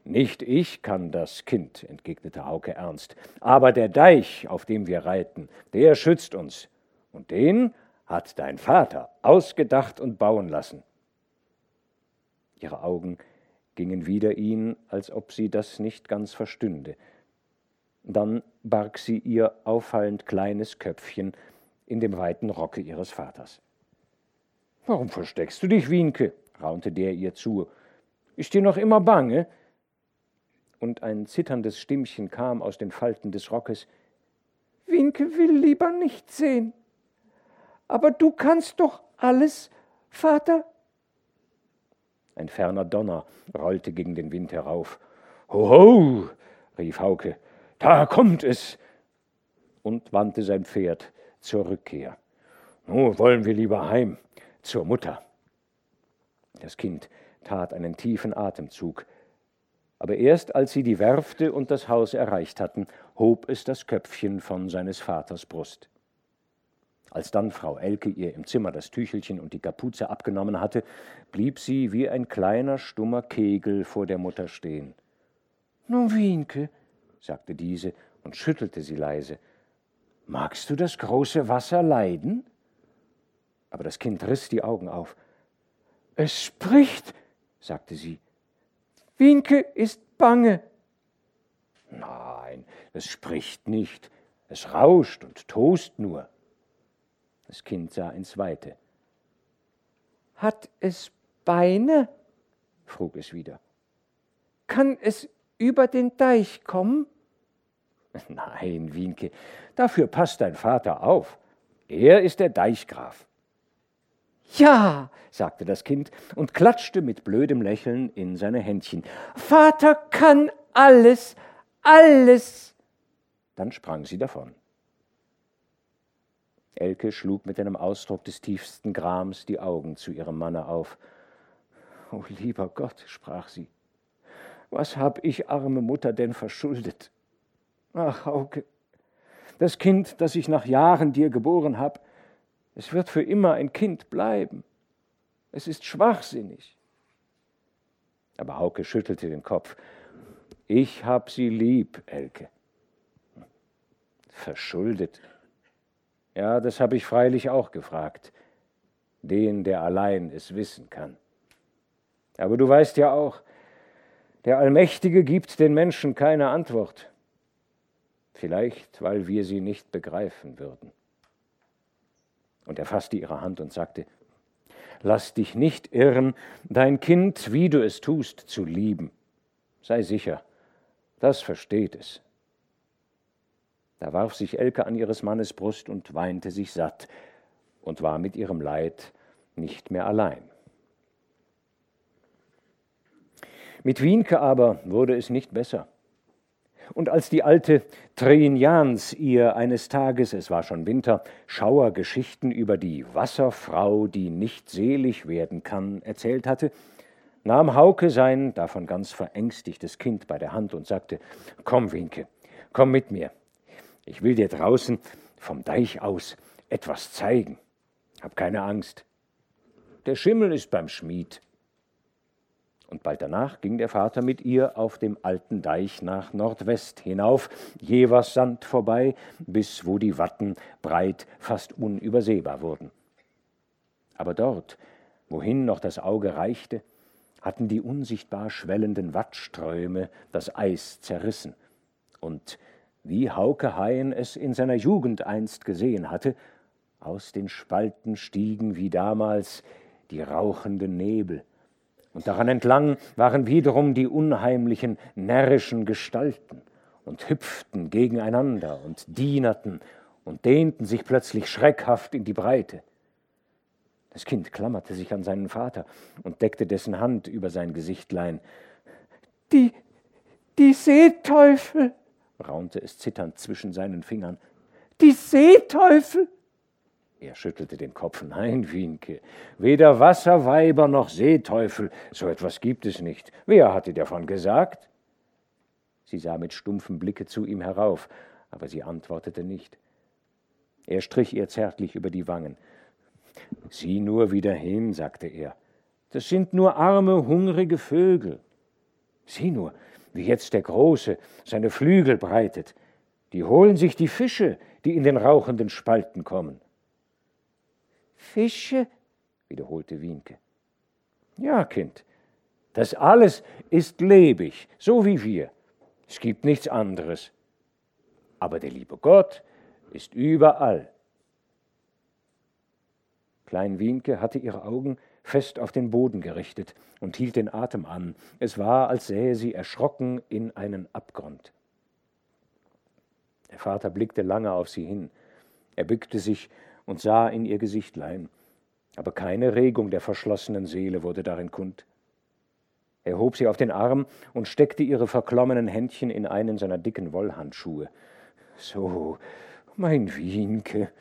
Nicht ich kann das, Kind, entgegnete Hauke ernst, aber der Deich, auf dem wir reiten, der schützt uns, und den hat dein Vater ausgedacht und bauen lassen. Ihre Augen gingen wider ihn, als ob sie das nicht ganz verstünde. Dann barg sie ihr auffallend kleines Köpfchen in dem weiten Rocke ihres Vaters. Warum versteckst du dich, Wienke? raunte der ihr zu. Ist dir noch immer bange? Und ein zitterndes Stimmchen kam aus den Falten des Rockes. Wienke will lieber nicht sehen. Aber du kannst doch alles, Vater. Ein ferner Donner rollte gegen den Wind herauf. Hoho, rief Hauke, da kommt es! und wandte sein Pferd zur Rückkehr. Nun wollen wir lieber heim zur Mutter. Das Kind tat einen tiefen Atemzug, aber erst als sie die Werfte und das Haus erreicht hatten, hob es das Köpfchen von seines Vaters Brust. Als dann Frau Elke ihr im Zimmer das Tüchelchen und die Kapuze abgenommen hatte, blieb sie wie ein kleiner, stummer Kegel vor der Mutter stehen. Nun, Wienke, sagte diese und schüttelte sie leise, magst du das große Wasser leiden? Aber das Kind riss die Augen auf. Es spricht, sagte sie. Wienke ist bange. Nein, es spricht nicht. Es rauscht und tost nur. Das Kind sah ins Weite. Hat es Beine? frug es wieder. Kann es über den Deich kommen? Nein, Wienke, dafür passt dein Vater auf. Er ist der Deichgraf. Ja, sagte das Kind und klatschte mit blödem Lächeln in seine Händchen. Vater kann alles, alles. Dann sprang sie davon. Elke schlug mit einem Ausdruck des tiefsten Grams die Augen zu ihrem Manne auf. Oh lieber Gott, sprach sie, was hab ich, arme Mutter, denn verschuldet? Ach, Hauke, das Kind, das ich nach Jahren dir geboren hab, es wird für immer ein Kind bleiben. Es ist schwachsinnig. Aber Hauke schüttelte den Kopf. Ich hab sie lieb, Elke. Verschuldet. Ja, das habe ich freilich auch gefragt. Den, der allein es wissen kann. Aber du weißt ja auch, der Allmächtige gibt den Menschen keine Antwort. Vielleicht, weil wir sie nicht begreifen würden. Und er fasste ihre Hand und sagte, Lass dich nicht irren, dein Kind, wie du es tust, zu lieben. Sei sicher, das versteht es. Da warf sich Elke an ihres Mannes Brust und weinte sich satt und war mit ihrem Leid nicht mehr allein. Mit Wienke aber wurde es nicht besser. Und als die alte Trinjans ihr eines Tages, es war schon Winter, Schauergeschichten über die Wasserfrau, die nicht selig werden kann, erzählt hatte, nahm Hauke sein davon ganz verängstigtes Kind bei der Hand und sagte, Komm, Winke, komm mit mir. Ich will dir draußen vom Deich aus etwas zeigen. Hab keine Angst. Der Schimmel ist beim Schmied. und bald danach ging der Vater mit ihr auf dem alten Deich nach Nordwest hinauf, Jevers Sand vorbei, bis wo die Watten breit fast unübersehbar wurden. Aber dort, wohin noch das Auge reichte, hatten die unsichtbar schwellenden Wattströme das Eis zerrissen, und wie Hauke Haien es in seiner Jugend einst gesehen hatte, aus den Spalten stiegen wie damals die rauchenden Nebel, und daran entlang waren wiederum die unheimlichen, närrischen Gestalten und hüpften gegeneinander und dienerten und dehnten sich plötzlich schreckhaft in die Breite. Das Kind klammerte sich an seinen Vater und deckte dessen Hand über sein Gesichtlein. Die, die Seeteufel, raunte es zitternd zwischen seinen Fingern. Die Seeteufel! Er schüttelte den Kopf. Nein, Wienke, weder Wasserweiber noch Seeteufel, so etwas gibt es nicht. Wer hat dir davon gesagt? Sie sah mit stumpfem Blicke zu ihm herauf, aber sie antwortete nicht. Er strich ihr zärtlich über die Wangen. Sieh nur wieder hin, sagte er. Das sind nur arme, hungrige Vögel. Sieh nur, wie jetzt der Große seine Flügel breitet. Die holen sich die Fische, die in den rauchenden Spalten kommen. Fische? wiederholte Wienke. Ja, Kind, das alles ist lebig, so wie wir. Es gibt nichts anderes. Aber der liebe Gott ist überall. Klein Wienke hatte ihre Augen fest auf den Boden gerichtet und hielt den Atem an. Es war, als sähe sie erschrocken in einen Abgrund. Der Vater blickte lange auf sie hin. Er bückte sich und sah in ihr Gesichtlein, aber keine Regung der verschlossenen Seele wurde darin kund. Er hob sie auf den Arm und steckte ihre verklommenen Händchen in einen seiner dicken Wollhandschuhe. So, mein Wienke.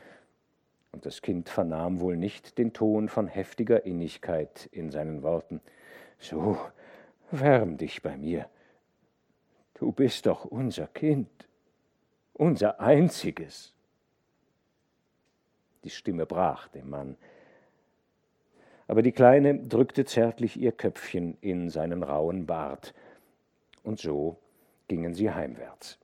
Und das Kind vernahm wohl nicht den Ton von heftiger Innigkeit in seinen Worten. So, wärm dich bei mir. Du bist doch unser Kind, unser einziges. Die Stimme brach dem Mann. Aber die Kleine drückte zärtlich ihr Köpfchen in seinen rauen Bart. Und so gingen sie heimwärts.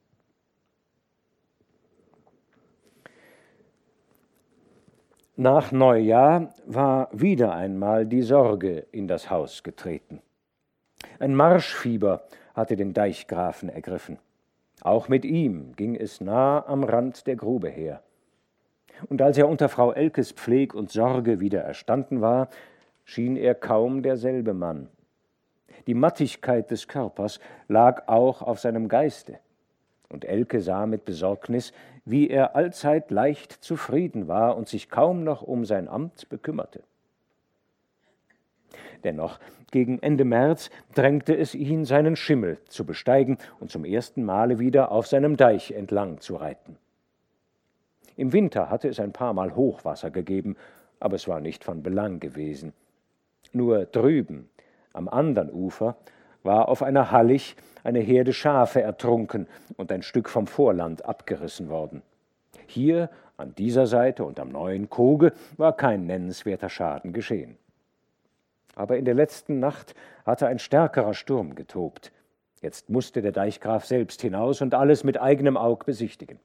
Nach Neujahr war wieder einmal die Sorge in das Haus getreten. Ein Marschfieber hatte den Deichgrafen ergriffen. Auch mit ihm ging es nah am Rand der Grube her und als er unter Frau Elkes Pfleg und Sorge wieder erstanden war, schien er kaum derselbe Mann. Die Mattigkeit des Körpers lag auch auf seinem Geiste, und Elke sah mit Besorgnis, wie er allzeit leicht zufrieden war und sich kaum noch um sein Amt bekümmerte. Dennoch, gegen Ende März drängte es ihn, seinen Schimmel zu besteigen und zum ersten Male wieder auf seinem Deich entlang zu reiten. Im Winter hatte es ein paar Mal Hochwasser gegeben, aber es war nicht von Belang gewesen. Nur drüben, am anderen Ufer, war auf einer Hallig eine Herde Schafe ertrunken und ein Stück vom Vorland abgerissen worden. Hier, an dieser Seite und am neuen Koge, war kein nennenswerter Schaden geschehen. Aber in der letzten Nacht hatte ein stärkerer Sturm getobt. Jetzt musste der Deichgraf selbst hinaus und alles mit eigenem Aug besichtigen.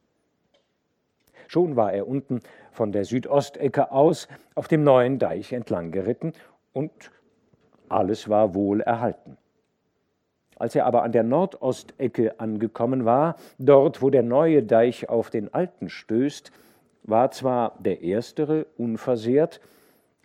Schon war er unten von der Südostecke aus auf dem neuen Deich entlang geritten und alles war wohl erhalten. Als er aber an der Nordostecke angekommen war, dort, wo der neue Deich auf den alten stößt, war zwar der erstere unversehrt,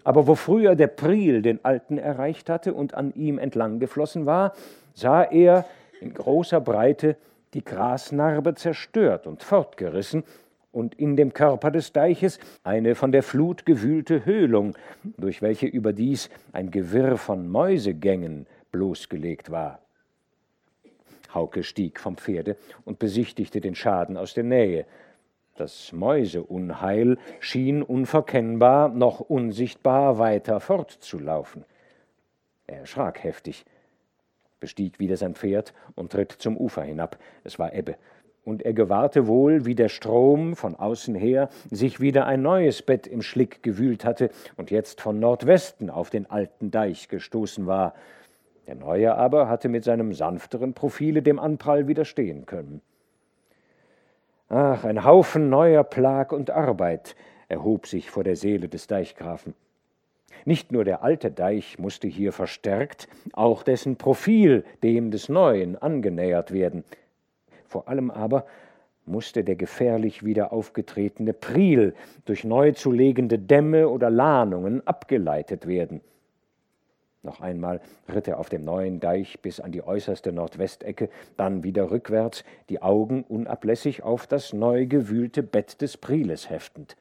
aber wo früher der Priel den alten erreicht hatte und an ihm entlang geflossen war, sah er in großer Breite die Grasnarbe zerstört und fortgerissen und in dem Körper des Deiches eine von der Flut gewühlte Höhlung, durch welche überdies ein Gewirr von Mäusegängen bloßgelegt war. Hauke stieg vom Pferde und besichtigte den Schaden aus der Nähe. Das Mäuseunheil schien unverkennbar noch unsichtbar weiter fortzulaufen. Er erschrak heftig, bestieg wieder sein Pferd und ritt zum Ufer hinab. Es war Ebbe und er gewahrte wohl, wie der Strom von außen her sich wieder ein neues Bett im Schlick gewühlt hatte und jetzt von Nordwesten auf den alten Deich gestoßen war. Der neue aber hatte mit seinem sanfteren Profile dem Anprall widerstehen können. Ach, ein Haufen neuer Plag und Arbeit erhob sich vor der Seele des Deichgrafen. Nicht nur der alte Deich musste hier verstärkt, auch dessen Profil dem des neuen angenähert werden. Vor allem aber musste der gefährlich wieder aufgetretene Priel durch neu zu legende Dämme oder Lahnungen abgeleitet werden. Noch einmal ritt er auf dem neuen Deich bis an die äußerste Nordwestecke, dann wieder rückwärts, die Augen unablässig auf das neu gewühlte Bett des Prieles heftend.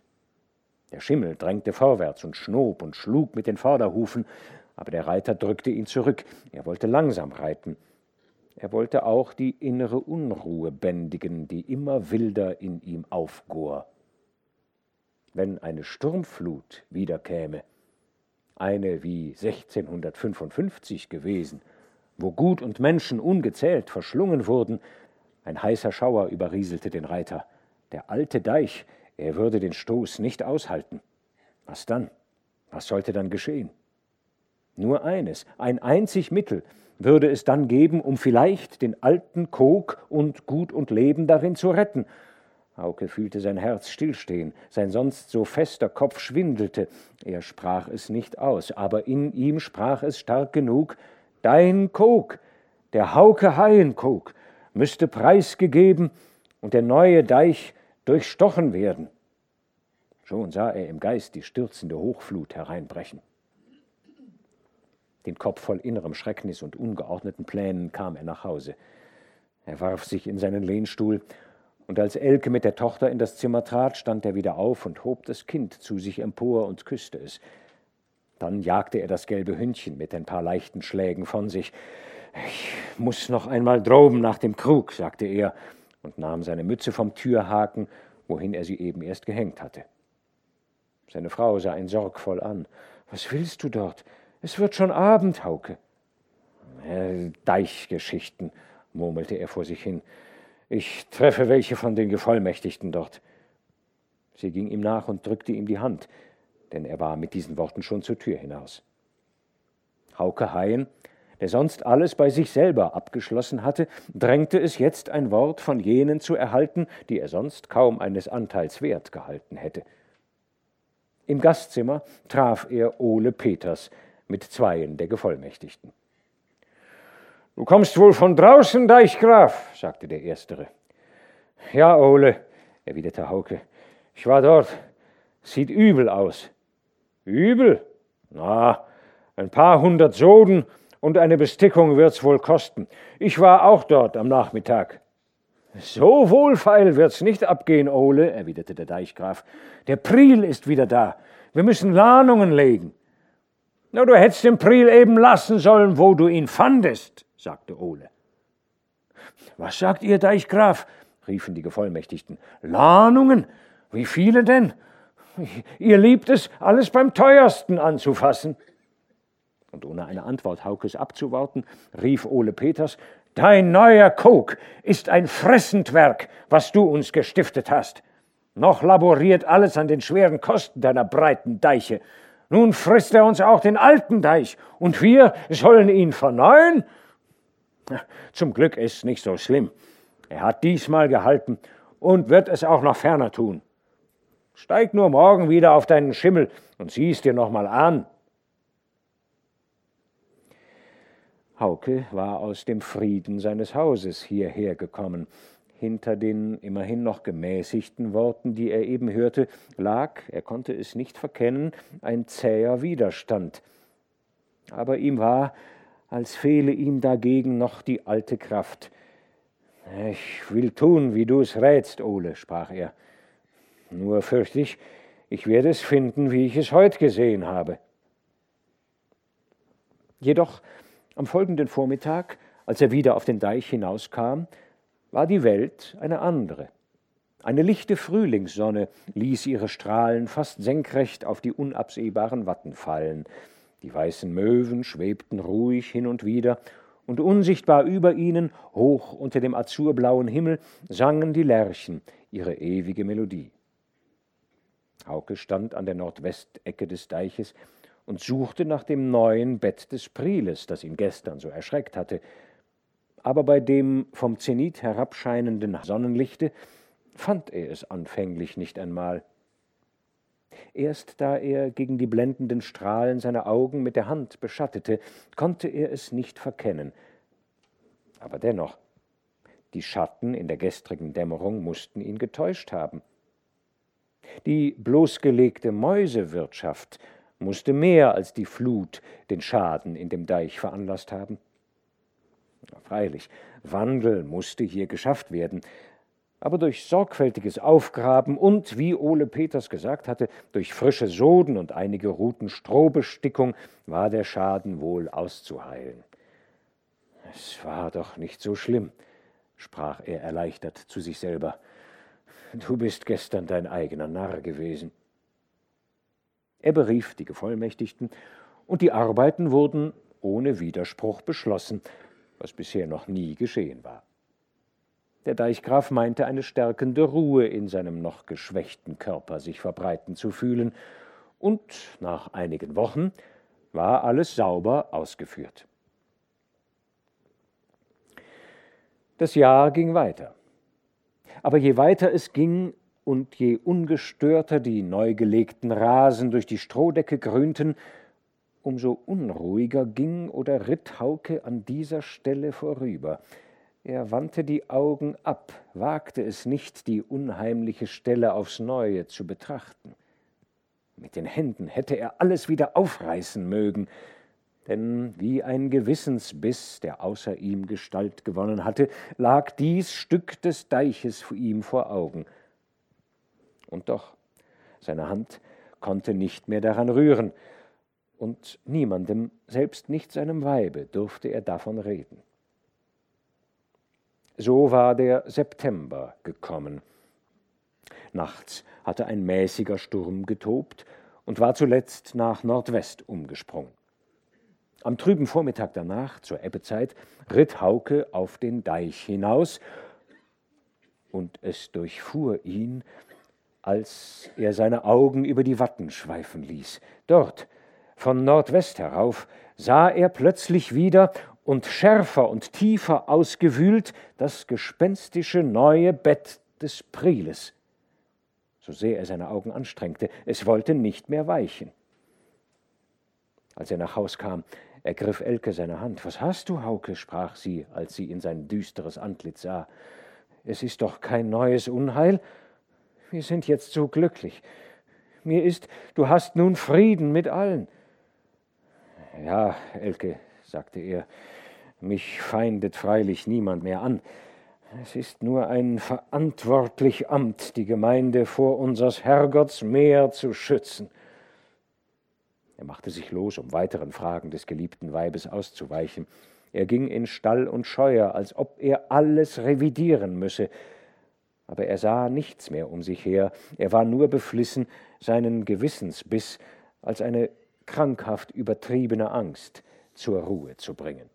Der Schimmel drängte vorwärts und schnob und schlug mit den Vorderhufen, aber der Reiter drückte ihn zurück, er wollte langsam reiten. Er wollte auch die innere Unruhe bändigen, die immer wilder in ihm aufgor. Wenn eine Sturmflut wiederkäme, eine wie 1655 gewesen, wo Gut und Menschen ungezählt verschlungen wurden, ein heißer Schauer überrieselte den Reiter. Der alte Deich, er würde den Stoß nicht aushalten. Was dann? Was sollte dann geschehen? Nur eines, ein einzig Mittel, würde es dann geben, um vielleicht den alten Kog und Gut und Leben darin zu retten. Hauke fühlte sein Herz stillstehen, sein sonst so fester Kopf schwindelte. Er sprach es nicht aus, aber in ihm sprach es stark genug: Dein Kog, der Hauke Haienkog, müsste preisgegeben und der neue Deich durchstochen werden. Schon sah er im Geist die stürzende Hochflut hereinbrechen. Den Kopf voll innerem Schrecknis und ungeordneten Plänen kam er nach Hause. Er warf sich in seinen Lehnstuhl, und als Elke mit der Tochter in das Zimmer trat, stand er wieder auf und hob das Kind zu sich empor und küsste es. Dann jagte er das gelbe Hündchen mit ein paar leichten Schlägen von sich. Ich muss noch einmal droben nach dem Krug, sagte er und nahm seine Mütze vom Türhaken, wohin er sie eben erst gehängt hatte. Seine Frau sah ihn sorgvoll an. Was willst du dort? Es wird schon Abend, Hauke. Äh, Deichgeschichten, murmelte er vor sich hin. Ich treffe welche von den Gevollmächtigten dort. Sie ging ihm nach und drückte ihm die Hand, denn er war mit diesen Worten schon zur Tür hinaus. Hauke Haien, der sonst alles bei sich selber abgeschlossen hatte, drängte es jetzt ein Wort von jenen zu erhalten, die er sonst kaum eines Anteils wert gehalten hätte. Im Gastzimmer traf er Ole Peters, mit zweien der Gevollmächtigten. Du kommst wohl von draußen, Deichgraf, sagte der Erstere. Ja, Ole, erwiderte Hauke, ich war dort. Sieht übel aus. Übel? Na, ein paar hundert Soden und eine Bestickung wird's wohl kosten. Ich war auch dort am Nachmittag. So wohlfeil wird's nicht abgehen, Ole, erwiderte der Deichgraf. Der Priel ist wieder da. Wir müssen Lahnungen legen. Na, du hättest den Priel eben lassen sollen, wo du ihn fandest, sagte Ole. Was sagt ihr, Deichgraf? riefen die Gevollmächtigten. Lahnungen? Wie viele denn? Ihr liebt es, alles beim teuersten anzufassen. Und ohne eine Antwort Haukes abzuwarten, rief Ole Peters: Dein neuer Kok ist ein Fressendwerk, was du uns gestiftet hast. Noch laboriert alles an den schweren Kosten deiner breiten Deiche. Nun frisst er uns auch den alten Deich und wir sollen ihn verneuen? Zum Glück ist es nicht so schlimm. Er hat diesmal gehalten und wird es auch noch ferner tun. Steig nur morgen wieder auf deinen Schimmel und sieh's dir noch mal an. Hauke war aus dem Frieden seines Hauses hierher gekommen, hinter den immerhin noch gemäßigten Worten, die er eben hörte, lag, er konnte es nicht verkennen, ein zäher Widerstand. Aber ihm war, als fehle ihm dagegen noch die alte Kraft. Ich will tun, wie du es rätst, Ole, sprach er. Nur fürchte ich, ich werde es finden, wie ich es heut gesehen habe. Jedoch am folgenden Vormittag, als er wieder auf den Deich hinauskam, war die Welt eine andere. Eine lichte Frühlingssonne ließ ihre Strahlen fast senkrecht auf die unabsehbaren Watten fallen. Die weißen Möwen schwebten ruhig hin und wieder, und unsichtbar über ihnen, hoch unter dem azurblauen Himmel, sangen die Lerchen ihre ewige Melodie. Hauke stand an der Nordwestecke des Deiches und suchte nach dem neuen Bett des Priles, das ihn gestern so erschreckt hatte. Aber bei dem vom Zenit herabscheinenden Sonnenlichte fand er es anfänglich nicht einmal. Erst da er gegen die blendenden Strahlen seine Augen mit der Hand beschattete, konnte er es nicht verkennen. Aber dennoch, die Schatten in der gestrigen Dämmerung mussten ihn getäuscht haben. Die bloßgelegte Mäusewirtschaft musste mehr als die Flut den Schaden in dem Deich veranlasst haben. Freilich, Wandel musste hier geschafft werden, aber durch sorgfältiges Aufgraben und, wie Ole Peters gesagt hatte, durch frische Soden und einige Ruten Strohbestickung war der Schaden wohl auszuheilen. Es war doch nicht so schlimm, sprach er erleichtert zu sich selber. Du bist gestern dein eigener Narr gewesen. Er berief die Gevollmächtigten, und die Arbeiten wurden ohne Widerspruch beschlossen, was bisher noch nie geschehen war. Der Deichgraf meinte, eine stärkende Ruhe in seinem noch geschwächten Körper sich verbreiten zu fühlen, und nach einigen Wochen war alles sauber ausgeführt. Das Jahr ging weiter. Aber je weiter es ging und je ungestörter die neu gelegten Rasen durch die Strohdecke grünten, umso unruhiger ging oder ritt Hauke an dieser Stelle vorüber. Er wandte die Augen ab, wagte es nicht, die unheimliche Stelle aufs neue zu betrachten. Mit den Händen hätte er alles wieder aufreißen mögen, denn wie ein Gewissensbiss, der außer ihm Gestalt gewonnen hatte, lag dies Stück des Deiches ihm vor Augen. Und doch, seine Hand konnte nicht mehr daran rühren, und niemandem, selbst nicht seinem Weibe, durfte er davon reden. So war der September gekommen. Nachts hatte ein mäßiger Sturm getobt und war zuletzt nach Nordwest umgesprungen. Am trüben Vormittag danach, zur Ebbezeit, ritt Hauke auf den Deich hinaus, und es durchfuhr ihn, als er seine Augen über die Watten schweifen ließ. Dort, von Nordwest herauf, sah er plötzlich wieder und schärfer und tiefer ausgewühlt das gespenstische neue Bett des Priles. So sehr er seine Augen anstrengte, es wollte nicht mehr weichen. Als er nach Haus kam, ergriff Elke seine Hand. Was hast du, Hauke? sprach sie, als sie in sein düsteres Antlitz sah. Es ist doch kein neues Unheil. Wir sind jetzt so glücklich. Mir ist, du hast nun Frieden mit allen. Ja, Elke, sagte er, mich feindet freilich niemand mehr an. Es ist nur ein verantwortlich Amt, die Gemeinde vor unsers Herrgotts Meer zu schützen. Er machte sich los, um weiteren Fragen des geliebten Weibes auszuweichen. Er ging in Stall und Scheuer, als ob er alles revidieren müsse. Aber er sah nichts mehr um sich her, er war nur beflissen, seinen Gewissensbiss als eine krankhaft übertriebene Angst zur Ruhe zu bringen.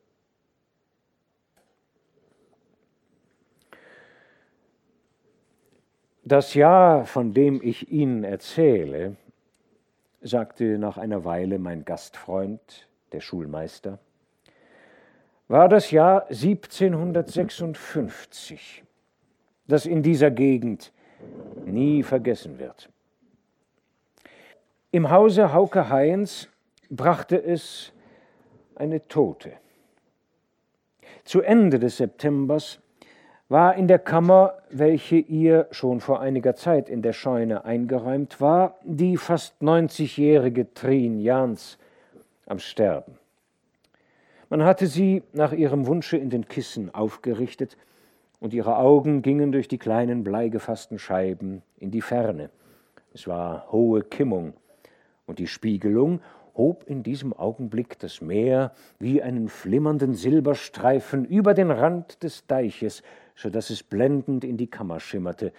Das Jahr, von dem ich Ihnen erzähle, sagte nach einer Weile mein Gastfreund, der Schulmeister, war das Jahr 1756, das in dieser Gegend nie vergessen wird. Im Hause Hauke Heinz brachte es eine Tote. Zu Ende des Septembers war in der Kammer, welche ihr schon vor einiger Zeit in der Scheune eingeräumt war, die fast neunzigjährige Trien Jans am Sterben. Man hatte sie nach ihrem Wunsche in den Kissen aufgerichtet, und ihre Augen gingen durch die kleinen bleigefassten Scheiben in die Ferne. Es war hohe Kimmung, und die Spiegelung hob in diesem Augenblick das Meer wie einen flimmernden Silberstreifen über den Rand des Deiches so dass es blendend in die Kammer schimmerte.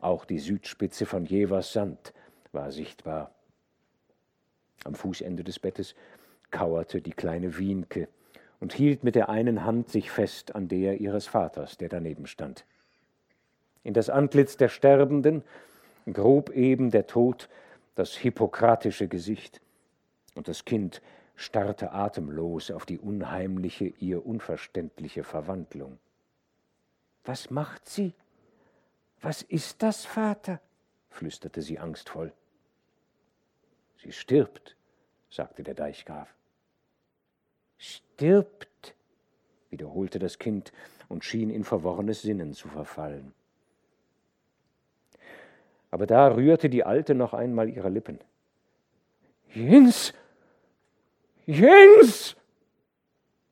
Auch die Südspitze von Jevers Sand war sichtbar. Am Fußende des Bettes kauerte die kleine Wienke und hielt mit der einen Hand sich fest an der ihres Vaters, der daneben stand. In das Antlitz der Sterbenden grub eben der Tod das hippokratische Gesicht. und das Kind starrte atemlos auf die unheimliche, ihr unverständliche Verwandlung. Was macht sie? Was ist das, Vater? flüsterte sie angstvoll. Sie stirbt, sagte der Deichgraf. Stirbt, wiederholte das Kind und schien in verworrenes Sinnen zu verfallen. Aber da rührte die Alte noch einmal ihre Lippen. Jens! Jens!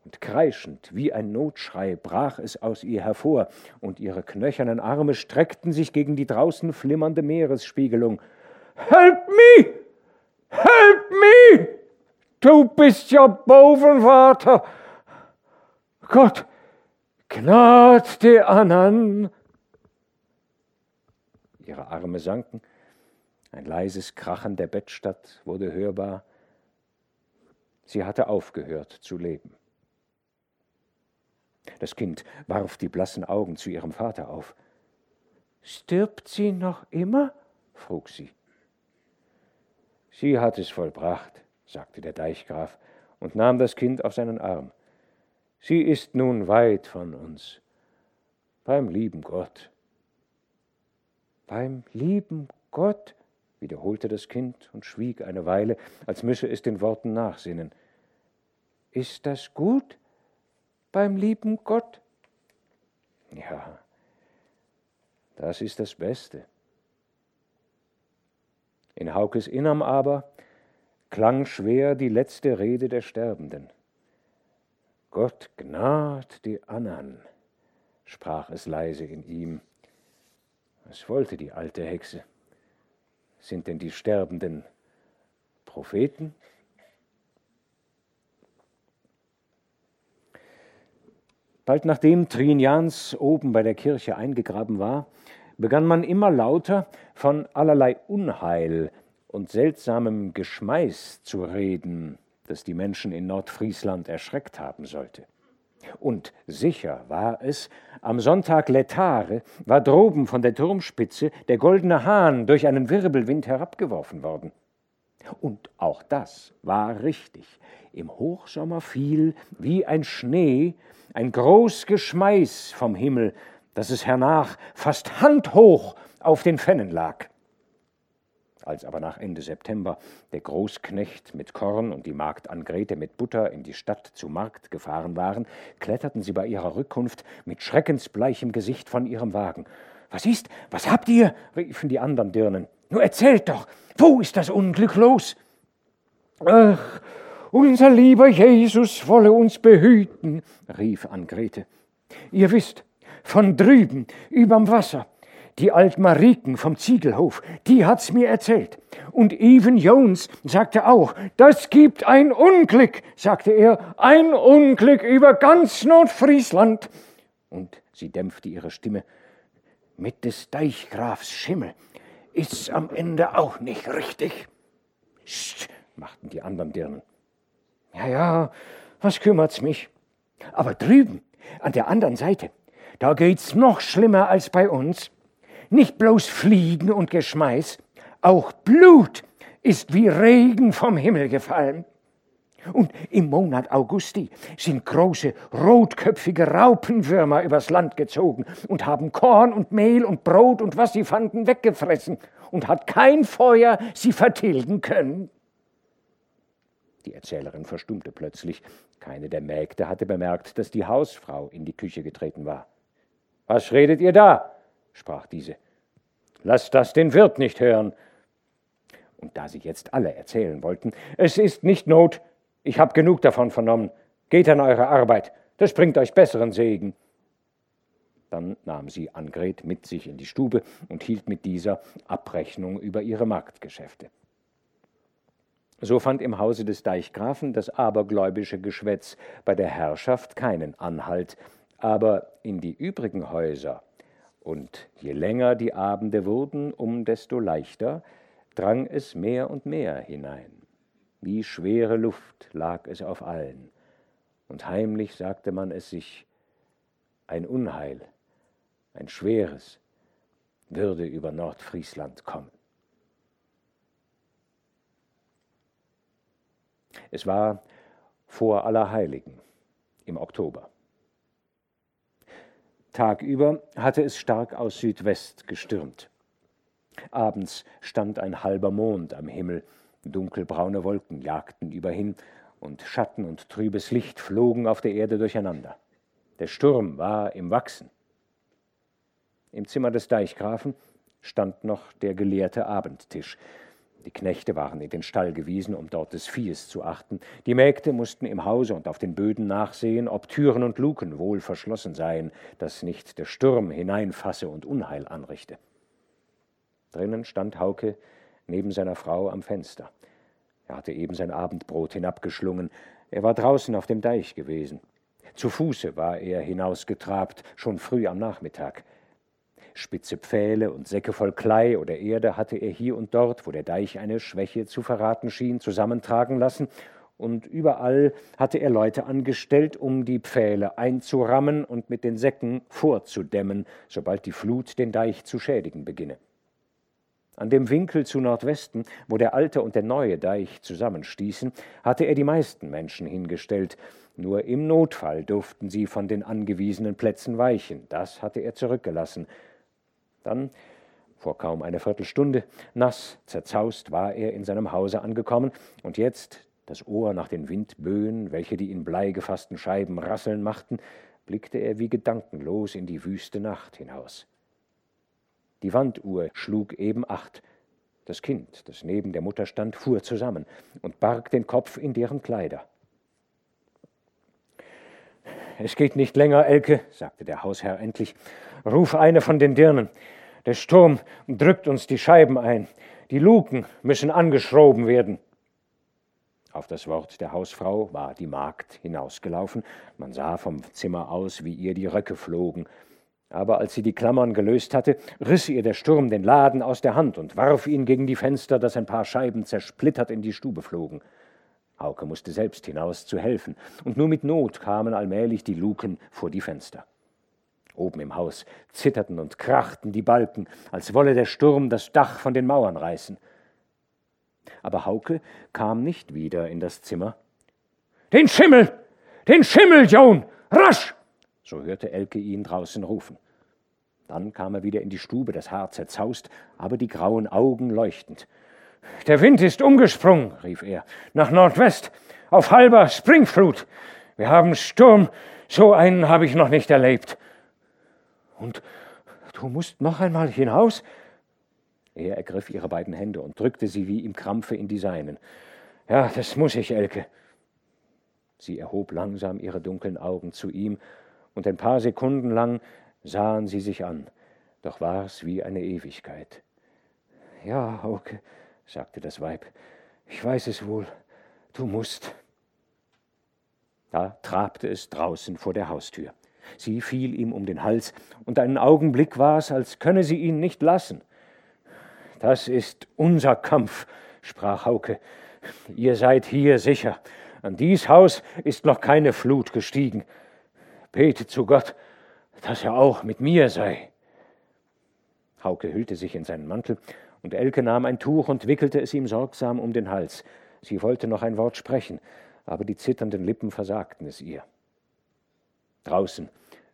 Und kreischend wie ein Notschrei brach es aus ihr hervor, und ihre knöchernen Arme streckten sich gegen die draußen flimmernde Meeresspiegelung. Help me! Help me! Du bist ja boven, Vater! Gott, gnad die anderen! Ihre Arme sanken, ein leises Krachen der Bettstatt wurde hörbar. Sie hatte aufgehört zu leben. Das Kind warf die blassen Augen zu ihrem Vater auf. Stirbt sie noch immer? frug sie. Sie hat es vollbracht, sagte der Deichgraf und nahm das Kind auf seinen Arm. Sie ist nun weit von uns, beim lieben Gott. Beim lieben Gott? wiederholte das Kind und schwieg eine Weile, als müsse es den Worten nachsinnen. Ist das gut beim lieben Gott? Ja, das ist das Beste. In Haukes Innerm aber klang schwer die letzte Rede der Sterbenden. Gott gnad die Annan, sprach es leise in ihm. Was wollte die alte Hexe? Sind denn die Sterbenden Propheten? Bald nachdem Trinians oben bei der Kirche eingegraben war, begann man immer lauter von allerlei Unheil und seltsamem Geschmeiß zu reden, das die Menschen in Nordfriesland erschreckt haben sollte. Und sicher war es, am Sonntag Letare war droben von der Turmspitze der goldene Hahn durch einen Wirbelwind herabgeworfen worden. Und auch das war richtig. Im Hochsommer fiel wie ein Schnee ein groß Geschmeiß vom Himmel, dass es hernach fast handhoch auf den Fennen lag. Als aber nach Ende September der Großknecht mit Korn und die Magd Angrete mit Butter in die Stadt zu Markt gefahren waren, kletterten sie bei ihrer Rückkunft mit schreckensbleichem Gesicht von ihrem Wagen. Was ist? Was habt ihr? riefen die anderen Dirnen. Nur erzählt doch, wo ist das Unglück los? Ach, unser lieber Jesus wolle uns behüten, rief Angrete. Ihr wisst, von drüben, überm Wasser, die Altmariken vom Ziegelhof, die hat's mir erzählt. Und Even Jones sagte auch, das gibt ein Unglück, sagte er, ein Unglück über ganz Nordfriesland. Und sie dämpfte ihre Stimme. Mit des Deichgrafs Schimmel ist's am Ende auch nicht richtig. Psst, machten die anderen Dirnen. Ja, ja, was kümmert's mich? Aber drüben, an der anderen Seite, da geht's noch schlimmer als bei uns. Nicht bloß Fliegen und Geschmeiß, auch Blut ist wie Regen vom Himmel gefallen. Und im Monat Augusti sind große rotköpfige Raupenwürmer übers Land gezogen und haben Korn und Mehl und Brot und was sie fanden weggefressen und hat kein Feuer sie vertilgen können. Die Erzählerin verstummte plötzlich. Keine der Mägde hatte bemerkt, dass die Hausfrau in die Küche getreten war. Was redet ihr da? sprach diese. Lasst das den Wirt nicht hören. Und da sie jetzt alle erzählen wollten, es ist nicht Not, ich habe genug davon vernommen. Geht an eure Arbeit, das bringt euch besseren Segen. Dann nahm sie Angret mit sich in die Stube und hielt mit dieser Abrechnung über ihre Marktgeschäfte. So fand im Hause des Deichgrafen das abergläubische Geschwätz bei der Herrschaft keinen Anhalt, aber in die übrigen Häuser und je länger die Abende wurden, um desto leichter drang es mehr und mehr hinein. Wie schwere Luft lag es auf allen, und heimlich sagte man es sich, ein Unheil, ein schweres, würde über Nordfriesland kommen. Es war vor Allerheiligen im Oktober. Tagüber hatte es stark aus Südwest gestürmt. Abends stand ein halber Mond am Himmel, dunkelbraune Wolken jagten überhin, und Schatten und trübes Licht flogen auf der Erde durcheinander. Der Sturm war im Wachsen. Im Zimmer des Deichgrafen stand noch der gelehrte Abendtisch. Die Knechte waren in den Stall gewiesen, um dort des Viehes zu achten. Die Mägde mussten im Hause und auf den Böden nachsehen, ob Türen und Luken wohl verschlossen seien, dass nicht der Sturm hineinfasse und Unheil anrichte. Drinnen stand Hauke neben seiner Frau am Fenster. Er hatte eben sein Abendbrot hinabgeschlungen. Er war draußen auf dem Deich gewesen. Zu Fuße war er hinausgetrabt, schon früh am Nachmittag. Spitze Pfähle und Säcke voll Klei oder Erde hatte er hier und dort, wo der Deich eine Schwäche zu verraten schien, zusammentragen lassen, und überall hatte er Leute angestellt, um die Pfähle einzurammen und mit den Säcken vorzudämmen, sobald die Flut den Deich zu schädigen beginne. An dem Winkel zu Nordwesten, wo der alte und der neue Deich zusammenstießen, hatte er die meisten Menschen hingestellt, nur im Notfall durften sie von den angewiesenen Plätzen weichen, das hatte er zurückgelassen, dann, vor kaum einer Viertelstunde, nass, zerzaust, war er in seinem Hause angekommen, und jetzt, das Ohr nach den Windböen, welche die in Blei gefassten Scheiben rasseln machten, blickte er wie gedankenlos in die wüste Nacht hinaus. Die Wanduhr schlug eben acht. Das Kind, das neben der Mutter stand, fuhr zusammen und barg den Kopf in deren Kleider. Es geht nicht länger, Elke, sagte der Hausherr endlich. Ruf eine von den Dirnen. Der Sturm drückt uns die Scheiben ein. Die Luken müssen angeschroben werden. Auf das Wort der Hausfrau war die Magd hinausgelaufen. Man sah vom Zimmer aus, wie ihr die Röcke flogen. Aber als sie die Klammern gelöst hatte, riss ihr der Sturm den Laden aus der Hand und warf ihn gegen die Fenster, dass ein paar Scheiben zersplittert in die Stube flogen. Hauke musste selbst hinaus zu helfen, und nur mit Not kamen allmählich die Luken vor die Fenster. Oben im Haus zitterten und krachten die Balken, als wolle der Sturm das Dach von den Mauern reißen. Aber Hauke kam nicht wieder in das Zimmer. Den Schimmel! Den Schimmel, John! Rasch! So hörte Elke ihn draußen rufen. Dann kam er wieder in die Stube, das Haar zerzaust, aber die grauen Augen leuchtend. Der Wind ist umgesprungen, rief er, nach Nordwest, auf halber Springflut. Wir haben Sturm, so einen habe ich noch nicht erlebt. Und du musst noch einmal hinaus? Er ergriff ihre beiden Hände und drückte sie wie im Krampfe in die seinen. Ja, das muss ich, Elke. Sie erhob langsam ihre dunklen Augen zu ihm, und ein paar Sekunden lang sahen sie sich an, doch war's wie eine Ewigkeit. Ja, Hauke, sagte das Weib, ich weiß es wohl, du musst. Da trabte es draußen vor der Haustür. Sie fiel ihm um den Hals, und einen Augenblick war es, als könne sie ihn nicht lassen. Das ist unser Kampf, sprach Hauke. Ihr seid hier sicher. An dies Haus ist noch keine Flut gestiegen. Bete zu Gott, dass er auch mit mir sei. Hauke hüllte sich in seinen Mantel, und Elke nahm ein Tuch und wickelte es ihm sorgsam um den Hals. Sie wollte noch ein Wort sprechen, aber die zitternden Lippen versagten es ihr. Draußen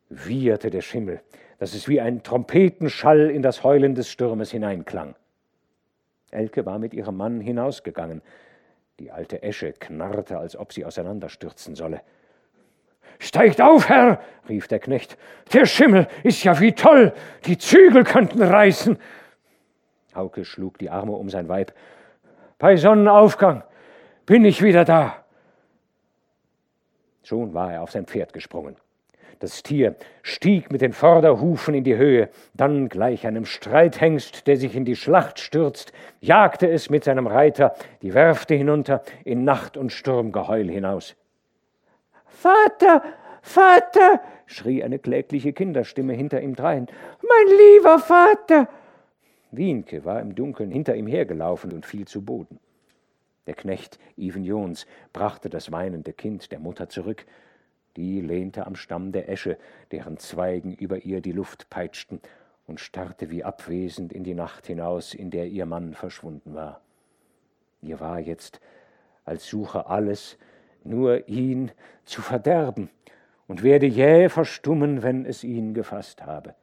wieherte der Schimmel, dass es wie ein Trompetenschall in das Heulen des Sturmes hineinklang. Elke war mit ihrem Mann hinausgegangen. Die alte Esche knarrte, als ob sie auseinanderstürzen solle. Steigt auf, Herr, rief der Knecht. Der Schimmel ist ja wie toll. Die Zügel könnten reißen. Hauke schlug die Arme um sein Weib. Bei Sonnenaufgang bin ich wieder da. Schon war er auf sein Pferd gesprungen. Das Tier stieg mit den Vorderhufen in die Höhe, dann gleich einem Streithengst, der sich in die Schlacht stürzt, jagte es mit seinem Reiter die Werfte hinunter in Nacht und Sturmgeheul hinaus. Vater, Vater, schrie eine klägliche Kinderstimme hinter ihm drein. Mein lieber Vater! Wienke war im Dunkeln hinter ihm hergelaufen und fiel zu Boden. Der Knecht Even Jons brachte das weinende Kind der Mutter zurück, die lehnte am Stamm der Esche, deren Zweigen über ihr die Luft peitschten, und starrte wie abwesend in die Nacht hinaus, in der ihr Mann verschwunden war. Ihr war jetzt, als suche alles nur ihn zu verderben und werde jäh verstummen, wenn es ihn gefasst habe.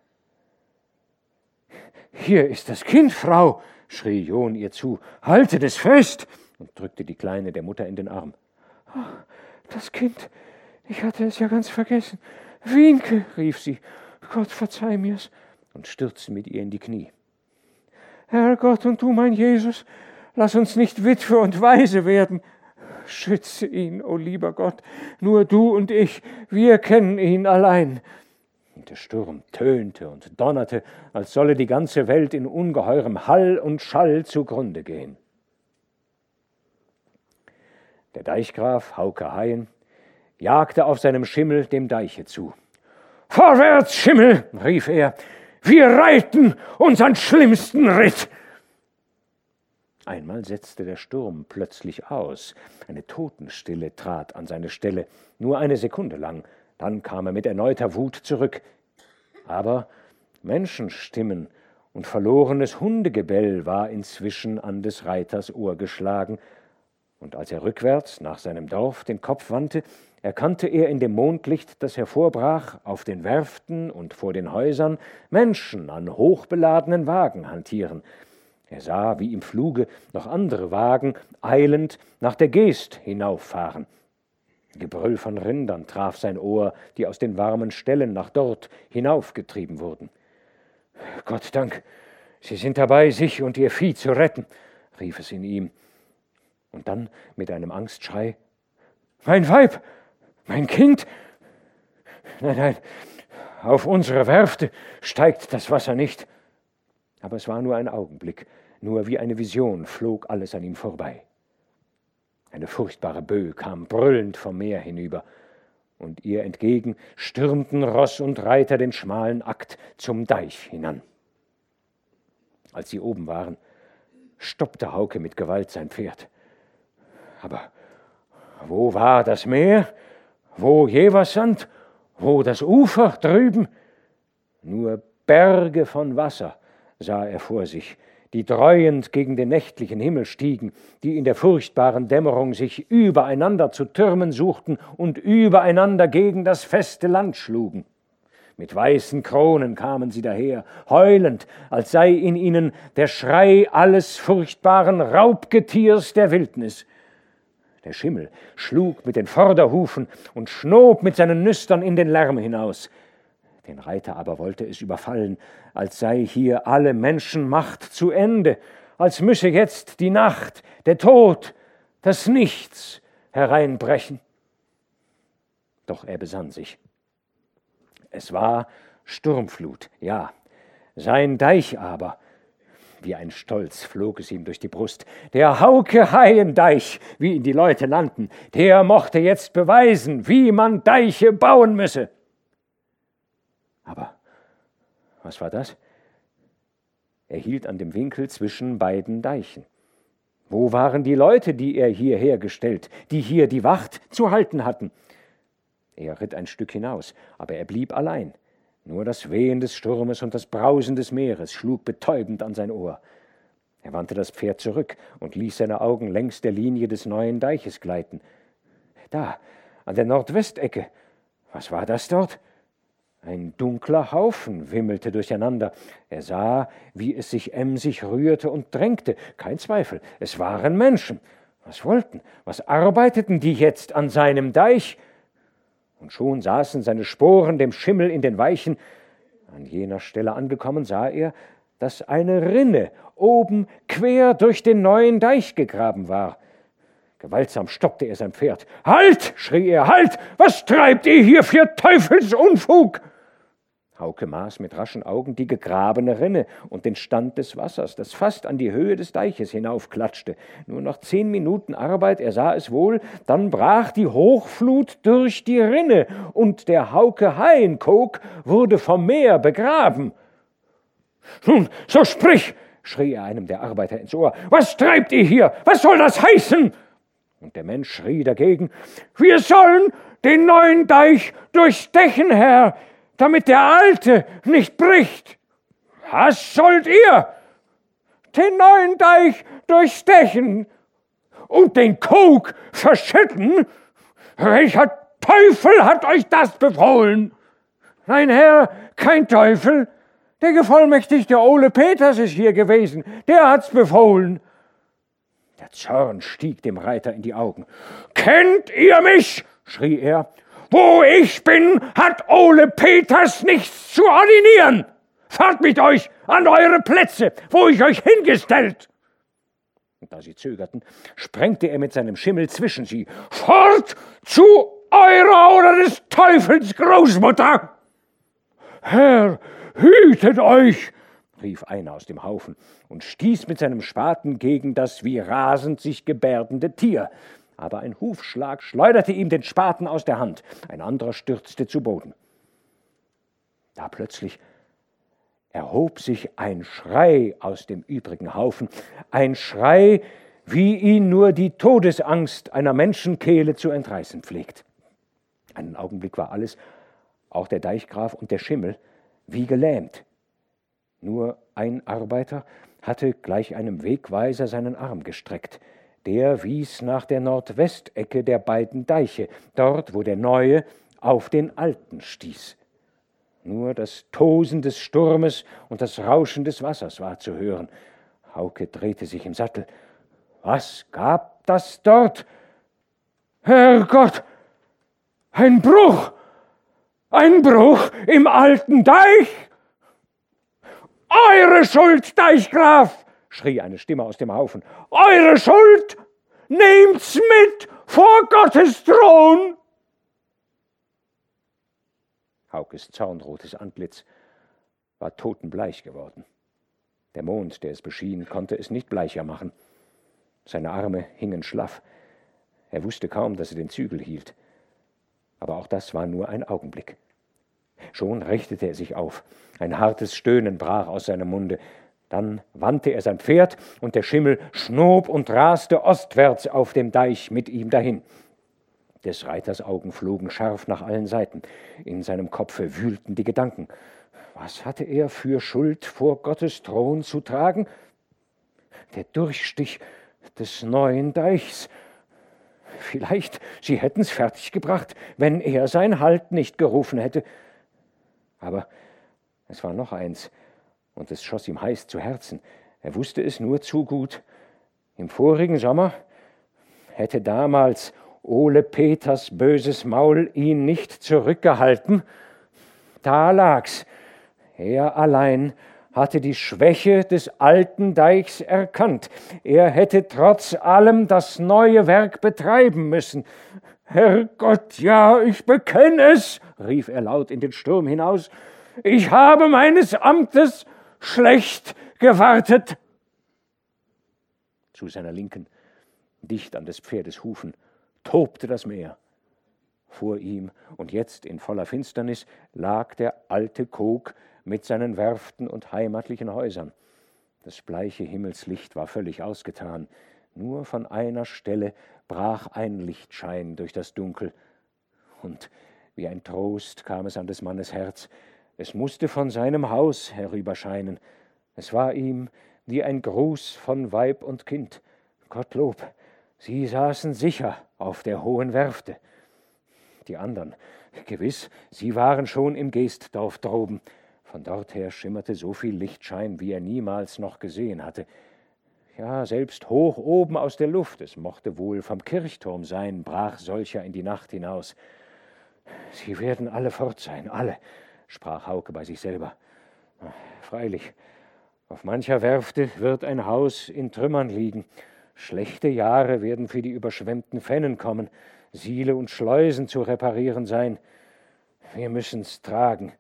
Hier ist das Kind, Frau, schrie John ihr zu. Haltet es fest! und drückte die Kleine der Mutter in den Arm. Oh, das Kind, ich hatte es ja ganz vergessen. Wienke, rief sie. Gott, verzeih mir's. und stürzte mit ihr in die Knie. Herrgott und du, mein Jesus, lass uns nicht Witwe und Waise werden. Schütze ihn, o oh lieber Gott, nur du und ich, wir kennen ihn allein. Und der Sturm tönte und donnerte, als solle die ganze Welt in ungeheurem Hall und Schall zugrunde gehen. Der Deichgraf Hauke Haien jagte auf seinem Schimmel dem Deiche zu. Vorwärts, Schimmel, rief er, wir reiten unseren schlimmsten Ritt. Einmal setzte der Sturm plötzlich aus. Eine Totenstille trat an seine Stelle, nur eine Sekunde lang. Dann kam er mit erneuter Wut zurück. Aber Menschenstimmen und verlorenes Hundegebell war inzwischen an des Reiters Ohr geschlagen, und als er rückwärts nach seinem Dorf den Kopf wandte, erkannte er in dem Mondlicht, das hervorbrach, auf den Werften und vor den Häusern Menschen an hochbeladenen Wagen hantieren. Er sah, wie im Fluge noch andere Wagen eilend nach der Geest hinauffahren. Gebrüll von Rindern traf sein Ohr, die aus den warmen Ställen nach dort hinaufgetrieben wurden. Gott Dank, Sie sind dabei, sich und Ihr Vieh zu retten, rief es in ihm und dann mit einem Angstschrei Mein Weib, mein Kind. Nein, nein, auf unsere Werfte steigt das Wasser nicht. Aber es war nur ein Augenblick, nur wie eine Vision flog alles an ihm vorbei. Eine furchtbare Böe kam brüllend vom Meer hinüber, und ihr entgegen stürmten Ross und Reiter den schmalen Akt zum Deich hinan. Als sie oben waren, stoppte Hauke mit Gewalt sein Pferd. Aber wo war das Meer? Wo Jeversand? Wo das Ufer drüben? Nur Berge von Wasser sah er vor sich, die dreuend gegen den nächtlichen Himmel stiegen, die in der furchtbaren Dämmerung sich übereinander zu türmen suchten und übereinander gegen das feste Land schlugen. Mit weißen Kronen kamen sie daher, heulend, als sei in ihnen der Schrei alles furchtbaren Raubgetiers der Wildnis. Der Schimmel schlug mit den Vorderhufen und schnob mit seinen Nüstern in den Lärm hinaus. Den Reiter aber wollte es überfallen, als sei hier alle Menschenmacht zu Ende, als müsse jetzt die Nacht, der Tod, das Nichts hereinbrechen. Doch er besann sich. Es war Sturmflut, ja, sein Deich aber, wie ein Stolz flog es ihm durch die Brust. Der Hauke Haiendeich, wie ihn die Leute nannten, der mochte jetzt beweisen, wie man Deiche bauen müsse. Aber was war das? Er hielt an dem Winkel zwischen beiden Deichen. Wo waren die Leute, die er hierher gestellt, die hier die Wacht zu halten hatten? Er ritt ein Stück hinaus, aber er blieb allein. Nur das Wehen des Sturmes und das Brausen des Meeres schlug betäubend an sein Ohr. Er wandte das Pferd zurück und ließ seine Augen längs der Linie des neuen Deiches gleiten. Da, an der Nordwestecke. Was war das dort? Ein dunkler Haufen wimmelte durcheinander. Er sah, wie es sich emsig rührte und drängte. Kein Zweifel, es waren Menschen. Was wollten, was arbeiteten die jetzt an seinem Deich? Und schon saßen seine Sporen dem Schimmel in den Weichen. An jener Stelle angekommen sah er, dass eine Rinne oben quer durch den neuen Deich gegraben war. Gewaltsam stoppte er sein Pferd. Halt! schrie er, halt! Was treibt ihr hier für Teufelsunfug? Hauke maß mit raschen Augen die gegrabene Rinne und den Stand des Wassers, das fast an die Höhe des Deiches hinaufklatschte. Nur noch zehn Minuten Arbeit, er sah es wohl, dann brach die Hochflut durch die Rinne und der Hauke Hainkog wurde vom Meer begraben. Nun, so sprich, schrie er einem der Arbeiter ins Ohr. Was treibt ihr hier? Was soll das heißen? Und der Mensch schrie dagegen. Wir sollen den neuen Deich durchstechen, Herr damit der alte nicht bricht. Was sollt ihr? Den neuen Deich durchstechen und den Kog verschütten? Welcher Teufel hat euch das befohlen? Nein, Herr, kein Teufel. Der gevollmächtigte Ole Peters ist hier gewesen. Der hat's befohlen. Der Zorn stieg dem Reiter in die Augen. Kennt ihr mich? schrie er. Wo ich bin, hat Ole Peters nichts zu ordinieren. Fahrt mit euch an eure Plätze, wo ich euch hingestellt. Und da sie zögerten, sprengte er mit seinem Schimmel zwischen sie. Fort zu eurer oder des Teufels Großmutter! Herr, hütet euch! rief einer aus dem Haufen und stieß mit seinem Spaten gegen das wie rasend sich gebärdende Tier. Aber ein Hufschlag schleuderte ihm den Spaten aus der Hand, ein anderer stürzte zu Boden. Da plötzlich erhob sich ein Schrei aus dem übrigen Haufen, ein Schrei, wie ihn nur die Todesangst einer Menschenkehle zu entreißen pflegt. Einen Augenblick war alles, auch der Deichgraf und der Schimmel, wie gelähmt. Nur ein Arbeiter hatte gleich einem Wegweiser seinen Arm gestreckt. Der wies nach der Nordwestecke der beiden Deiche, dort, wo der neue auf den alten stieß. Nur das Tosen des Sturmes und das Rauschen des Wassers war zu hören. Hauke drehte sich im Sattel. Was gab das dort? Herrgott! Ein Bruch! Ein Bruch im alten Deich! Eure Schuld, Deichgraf! Schrie eine Stimme aus dem Haufen. Eure Schuld! Nehmt's mit vor Gottes Thron! Haukes zornrotes Antlitz war totenbleich geworden. Der Mond, der es beschien, konnte es nicht bleicher machen. Seine Arme hingen schlaff. Er wusste kaum, dass er den Zügel hielt. Aber auch das war nur ein Augenblick. Schon richtete er sich auf. Ein hartes Stöhnen brach aus seinem Munde. Dann wandte er sein Pferd, und der Schimmel schnob und raste ostwärts auf dem Deich mit ihm dahin. Des Reiters Augen flogen scharf nach allen Seiten. In seinem Kopfe wühlten die Gedanken. Was hatte er für Schuld vor Gottes Thron zu tragen? Der Durchstich des neuen Deichs. Vielleicht, sie hätten's fertiggebracht, wenn er sein Halt nicht gerufen hätte. Aber es war noch eins, und es schoss ihm heiß zu Herzen. Er wusste es nur zu gut. Im vorigen Sommer hätte damals Ole Peters böses Maul ihn nicht zurückgehalten. Da lag's. Er allein hatte die Schwäche des alten Deichs erkannt. Er hätte trotz allem das neue Werk betreiben müssen. Herrgott, ja, ich bekenne es, rief er laut in den Sturm hinaus. Ich habe meines Amtes schlecht gewartet. Zu seiner Linken, dicht an des Pferdes Hufen, tobte das Meer. Vor ihm und jetzt in voller Finsternis lag der alte Kog mit seinen Werften und heimatlichen Häusern. Das bleiche Himmelslicht war völlig ausgetan. Nur von einer Stelle brach ein Lichtschein durch das Dunkel. Und wie ein Trost kam es an des Mannes Herz. Es musste von seinem Haus herüberscheinen. Es war ihm wie ein Gruß von Weib und Kind. Gottlob, sie saßen sicher auf der hohen Werfte. Die anderen, gewiss, sie waren schon im Geestdorf droben. Von dort her schimmerte so viel Lichtschein, wie er niemals noch gesehen hatte. Ja, selbst hoch oben aus der Luft, es mochte wohl vom Kirchturm sein, brach solcher in die Nacht hinaus. Sie werden alle fort sein, alle, sprach Hauke bei sich selber. Freilich, auf mancher Werfte wird ein Haus in Trümmern liegen. Schlechte Jahre werden für die überschwemmten Fennen kommen, Siele und Schleusen zu reparieren sein. Wir müssen's tragen.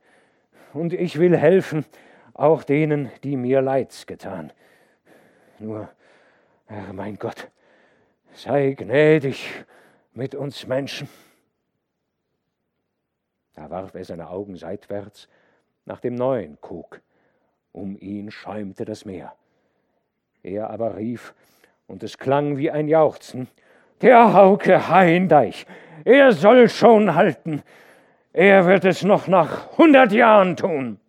Und ich will helfen, auch denen, die mir Leids getan. Nur, Herr mein Gott, sei gnädig mit uns Menschen. Da warf er seine Augen seitwärts nach dem neuen Kog. Um ihn schäumte das Meer. Er aber rief und es klang wie ein Jauchzen. Der Hauke Heindeich, er soll schon halten. Er wird es noch nach hundert Jahren tun.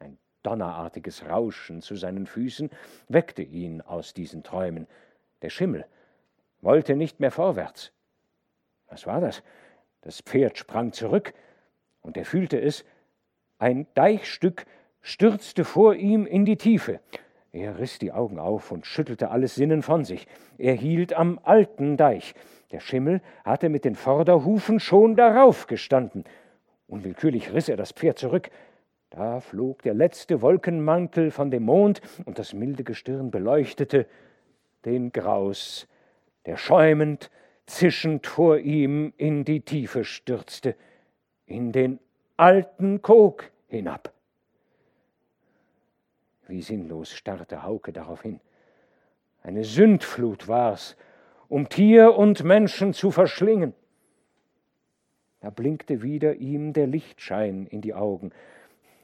Ein donnerartiges Rauschen zu seinen Füßen weckte ihn aus diesen Träumen. Der Schimmel wollte nicht mehr vorwärts. Was war das? Das Pferd sprang zurück, und er fühlte es, ein Deichstück stürzte vor ihm in die Tiefe. Er riss die Augen auf und schüttelte alles Sinnen von sich. Er hielt am alten Deich. Der Schimmel hatte mit den Vorderhufen schon darauf gestanden. Unwillkürlich riss er das Pferd zurück. Da flog der letzte Wolkenmantel von dem Mond, und das milde Gestirn beleuchtete den Graus, der schäumend, zischend vor ihm in die Tiefe stürzte, in den alten Kog hinab. Wie sinnlos starrte Hauke darauf hin. Eine Sündflut war's, um Tier und Menschen zu verschlingen. Da blinkte wieder ihm der Lichtschein in die Augen.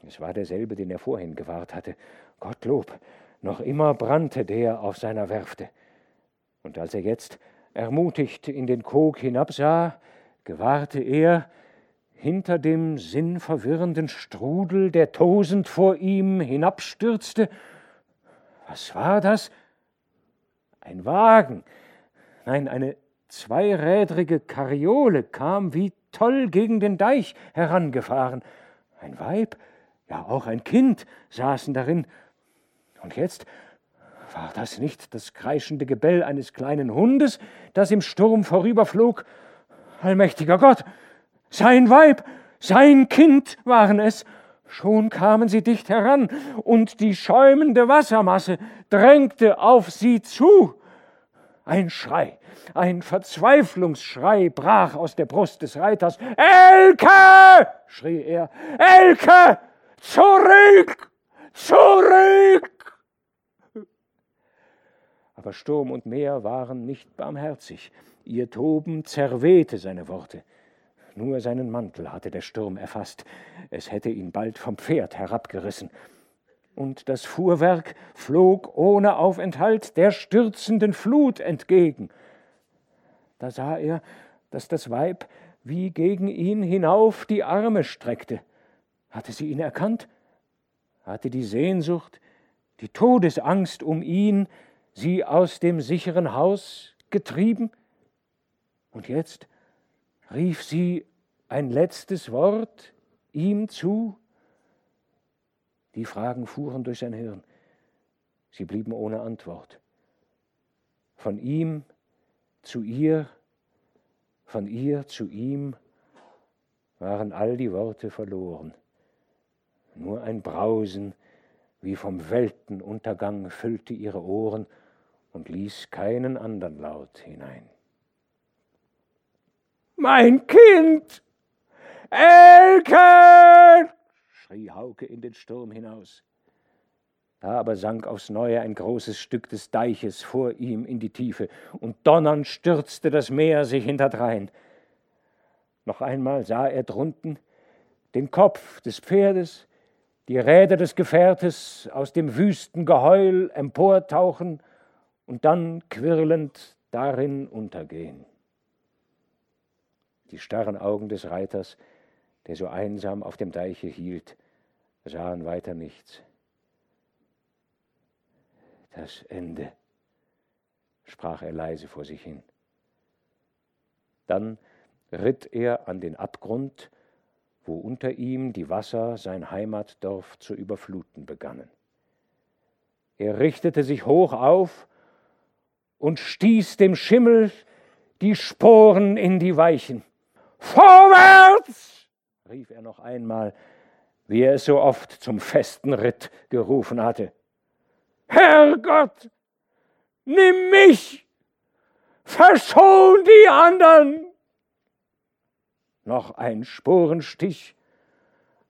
Es war derselbe, den er vorhin gewahrt hatte. Gottlob, noch immer brannte der auf seiner Werfte. Und als er jetzt ermutigt in den Kog hinabsah, gewahrte er, hinter dem sinnverwirrenden Strudel, der tosend vor ihm hinabstürzte. Was war das? Ein Wagen. Nein, eine zweirädrige Kariole kam wie toll gegen den Deich herangefahren. Ein Weib, ja auch ein Kind saßen darin. Und jetzt war das nicht das kreischende Gebell eines kleinen Hundes, das im Sturm vorüberflog? Allmächtiger Gott, sein Weib, sein Kind waren es. Schon kamen sie dicht heran, und die schäumende Wassermasse drängte auf sie zu. Ein Schrei, ein Verzweiflungsschrei brach aus der Brust des Reiters. Elke! schrie er. Elke! Zurück! Zurück! Aber Sturm und Meer waren nicht barmherzig. Ihr Toben zerwehte seine Worte. Nur seinen Mantel hatte der Sturm erfasst. Es hätte ihn bald vom Pferd herabgerissen. Und das Fuhrwerk flog ohne Aufenthalt der stürzenden Flut entgegen. Da sah er, dass das Weib wie gegen ihn hinauf die Arme streckte. Hatte sie ihn erkannt? Hatte die Sehnsucht, die Todesangst um ihn sie aus dem sicheren Haus getrieben? Und jetzt rief sie ein letztes Wort ihm zu? Die Fragen fuhren durch sein Hirn. Sie blieben ohne Antwort. Von ihm zu ihr, von ihr zu ihm waren all die Worte verloren. Nur ein Brausen wie vom Weltenuntergang füllte ihre Ohren und ließ keinen andern Laut hinein. Mein Kind! Elke! schrie Hauke in den Sturm hinaus. Da aber sank aufs Neue ein großes Stück des Deiches vor ihm in die Tiefe, und donnernd stürzte das Meer sich hinterdrein. Noch einmal sah er drunten den Kopf des Pferdes, die Räder des Gefährtes aus dem wüsten Geheul emportauchen und dann quirlend darin untergehen. Die starren Augen des Reiters, der so einsam auf dem Deiche hielt, sahen weiter nichts. Das Ende, sprach er leise vor sich hin. Dann ritt er an den Abgrund, wo unter ihm die Wasser sein Heimatdorf zu überfluten begannen. Er richtete sich hoch auf und stieß dem Schimmel die Sporen in die Weichen. Vorwärts! rief er noch einmal, wie er es so oft zum festen Ritt gerufen hatte. Herrgott, nimm mich! Verschon die anderen! Noch ein Sporenstich,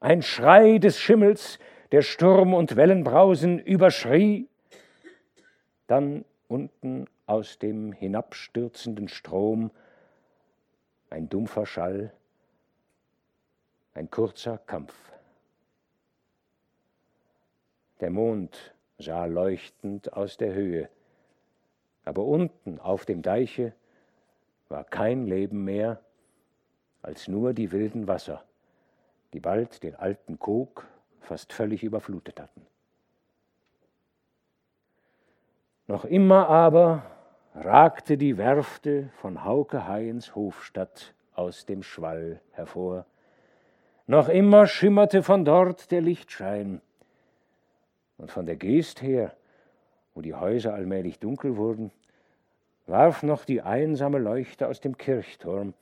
ein Schrei des Schimmels, der Sturm und Wellenbrausen überschrie, dann unten aus dem hinabstürzenden Strom ein dumpfer Schall, ein kurzer Kampf. Der Mond sah leuchtend aus der Höhe, aber unten auf dem Deiche war kein Leben mehr als nur die wilden Wasser, die bald den alten Kog fast völlig überflutet hatten. Noch immer aber ragte die Werfte von Hauke Hayens Hofstadt aus dem Schwall hervor. Noch immer schimmerte von dort der Lichtschein. Und von der Geest her, wo die Häuser allmählich dunkel wurden, warf noch die einsame Leuchte aus dem Kirchturm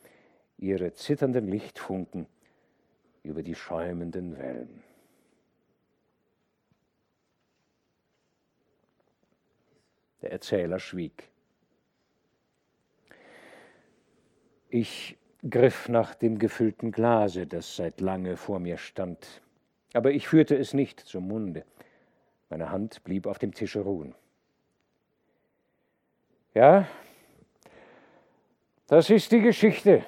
ihre zitternden Lichtfunken über die schäumenden Wellen. Der Erzähler schwieg. Ich griff nach dem gefüllten Glase, das seit lange vor mir stand, aber ich führte es nicht zum Munde. Meine Hand blieb auf dem Tische ruhen. Ja, das ist die Geschichte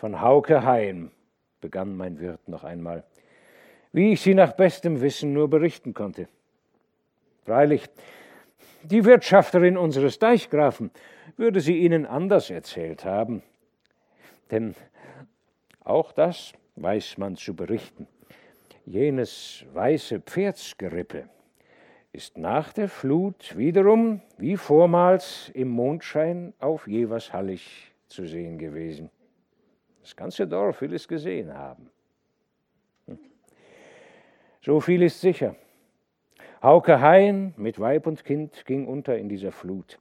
von Hauke Heim, begann mein Wirt noch einmal, wie ich sie nach bestem Wissen nur berichten konnte. Freilich, die Wirtschafterin unseres Deichgrafen würde sie Ihnen anders erzählt haben. Denn auch das weiß man zu berichten. Jenes weiße Pferdsgerippe ist nach der Flut wiederum wie vormals im Mondschein auf Jevershallig zu sehen gewesen. Das ganze Dorf will es gesehen haben. Hm. So viel ist sicher. Hauke Hein mit Weib und Kind ging unter in dieser Flut.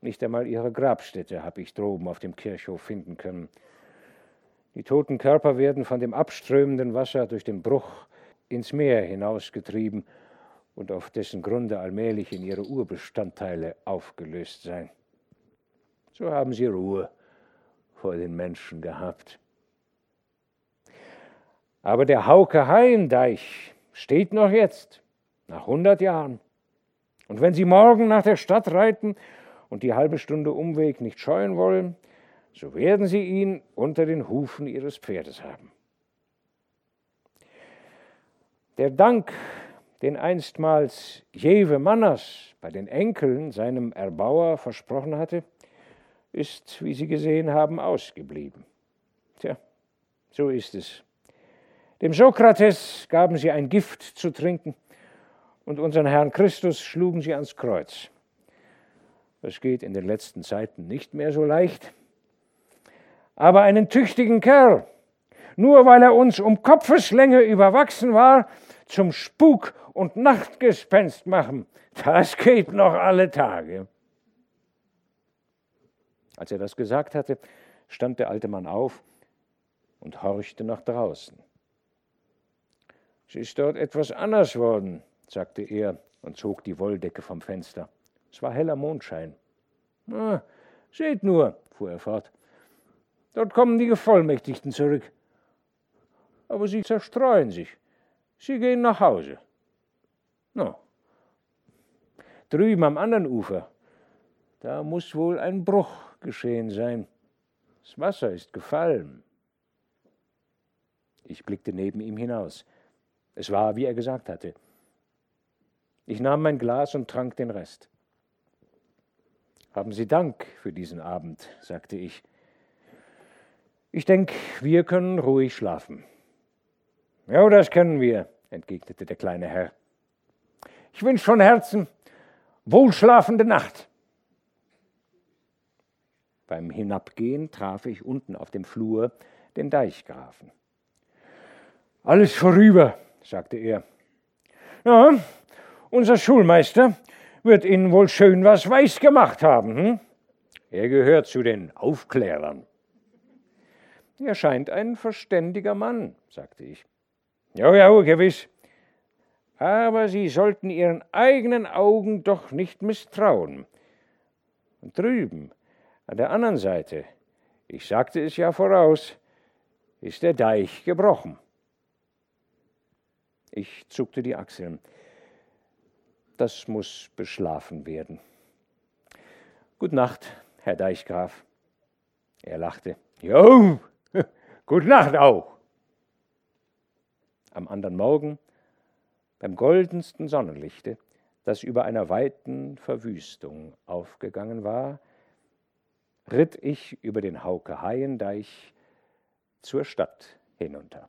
Nicht einmal ihre Grabstätte habe ich droben auf dem Kirchhof finden können. Die toten Körper werden von dem abströmenden Wasser durch den Bruch ins Meer hinausgetrieben und auf dessen Grunde allmählich in ihre Urbestandteile aufgelöst sein. So haben sie Ruhe vor den Menschen gehabt. Aber der Hauke-Haien-Deich steht noch jetzt nach 100 Jahren. Und wenn Sie morgen nach der Stadt reiten und die halbe Stunde Umweg nicht scheuen wollen, so werden Sie ihn unter den Hufen Ihres Pferdes haben. Der Dank, den einstmals Jewe Manners bei den Enkeln seinem Erbauer versprochen hatte, ist, wie Sie gesehen haben, ausgeblieben. Tja, so ist es. Dem Sokrates gaben sie ein Gift zu trinken, und unseren Herrn Christus schlugen sie ans Kreuz. Das geht in den letzten Zeiten nicht mehr so leicht. Aber einen tüchtigen Kerl, nur weil er uns um Kopfeslänge überwachsen war, zum Spuk und Nachtgespenst machen, das geht noch alle Tage. Als er das gesagt hatte, stand der alte Mann auf und horchte nach draußen. Es ist dort etwas anders worden, sagte er und zog die Wolldecke vom Fenster. Es war heller Mondschein. Ah, seht nur, fuhr er fort, dort kommen die Gevollmächtigten zurück. Aber sie zerstreuen sich. Sie gehen nach Hause. No. Drüben am anderen Ufer, da muss wohl ein Bruch geschehen sein. Das Wasser ist gefallen. Ich blickte neben ihm hinaus. Es war, wie er gesagt hatte. Ich nahm mein Glas und trank den Rest. Haben Sie Dank für diesen Abend, sagte ich. Ich denke, wir können ruhig schlafen. Ja, das können wir, entgegnete der kleine Herr. Ich wünsche von Herzen wohlschlafende Nacht. Beim Hinabgehen traf ich unten auf dem Flur den Deichgrafen. Alles vorüber, sagte er. Ja, unser Schulmeister wird Ihnen wohl schön was weiß gemacht haben. Hm? Er gehört zu den Aufklärern. Er scheint ein verständiger Mann, sagte ich. Ja, ja, gewiss. Aber Sie sollten Ihren eigenen Augen doch nicht misstrauen. Und drüben, an der anderen Seite, ich sagte es ja voraus, ist der Deich gebrochen. Ich zuckte die Achseln das muss beschlafen werden. Gut Nacht, Herr Deichgraf. Er lachte. Jo, gut Nacht auch. Am anderen Morgen, beim goldensten Sonnenlichte, das über einer weiten Verwüstung aufgegangen war, ritt ich über den Hauke-Haiendeich zur Stadt hinunter.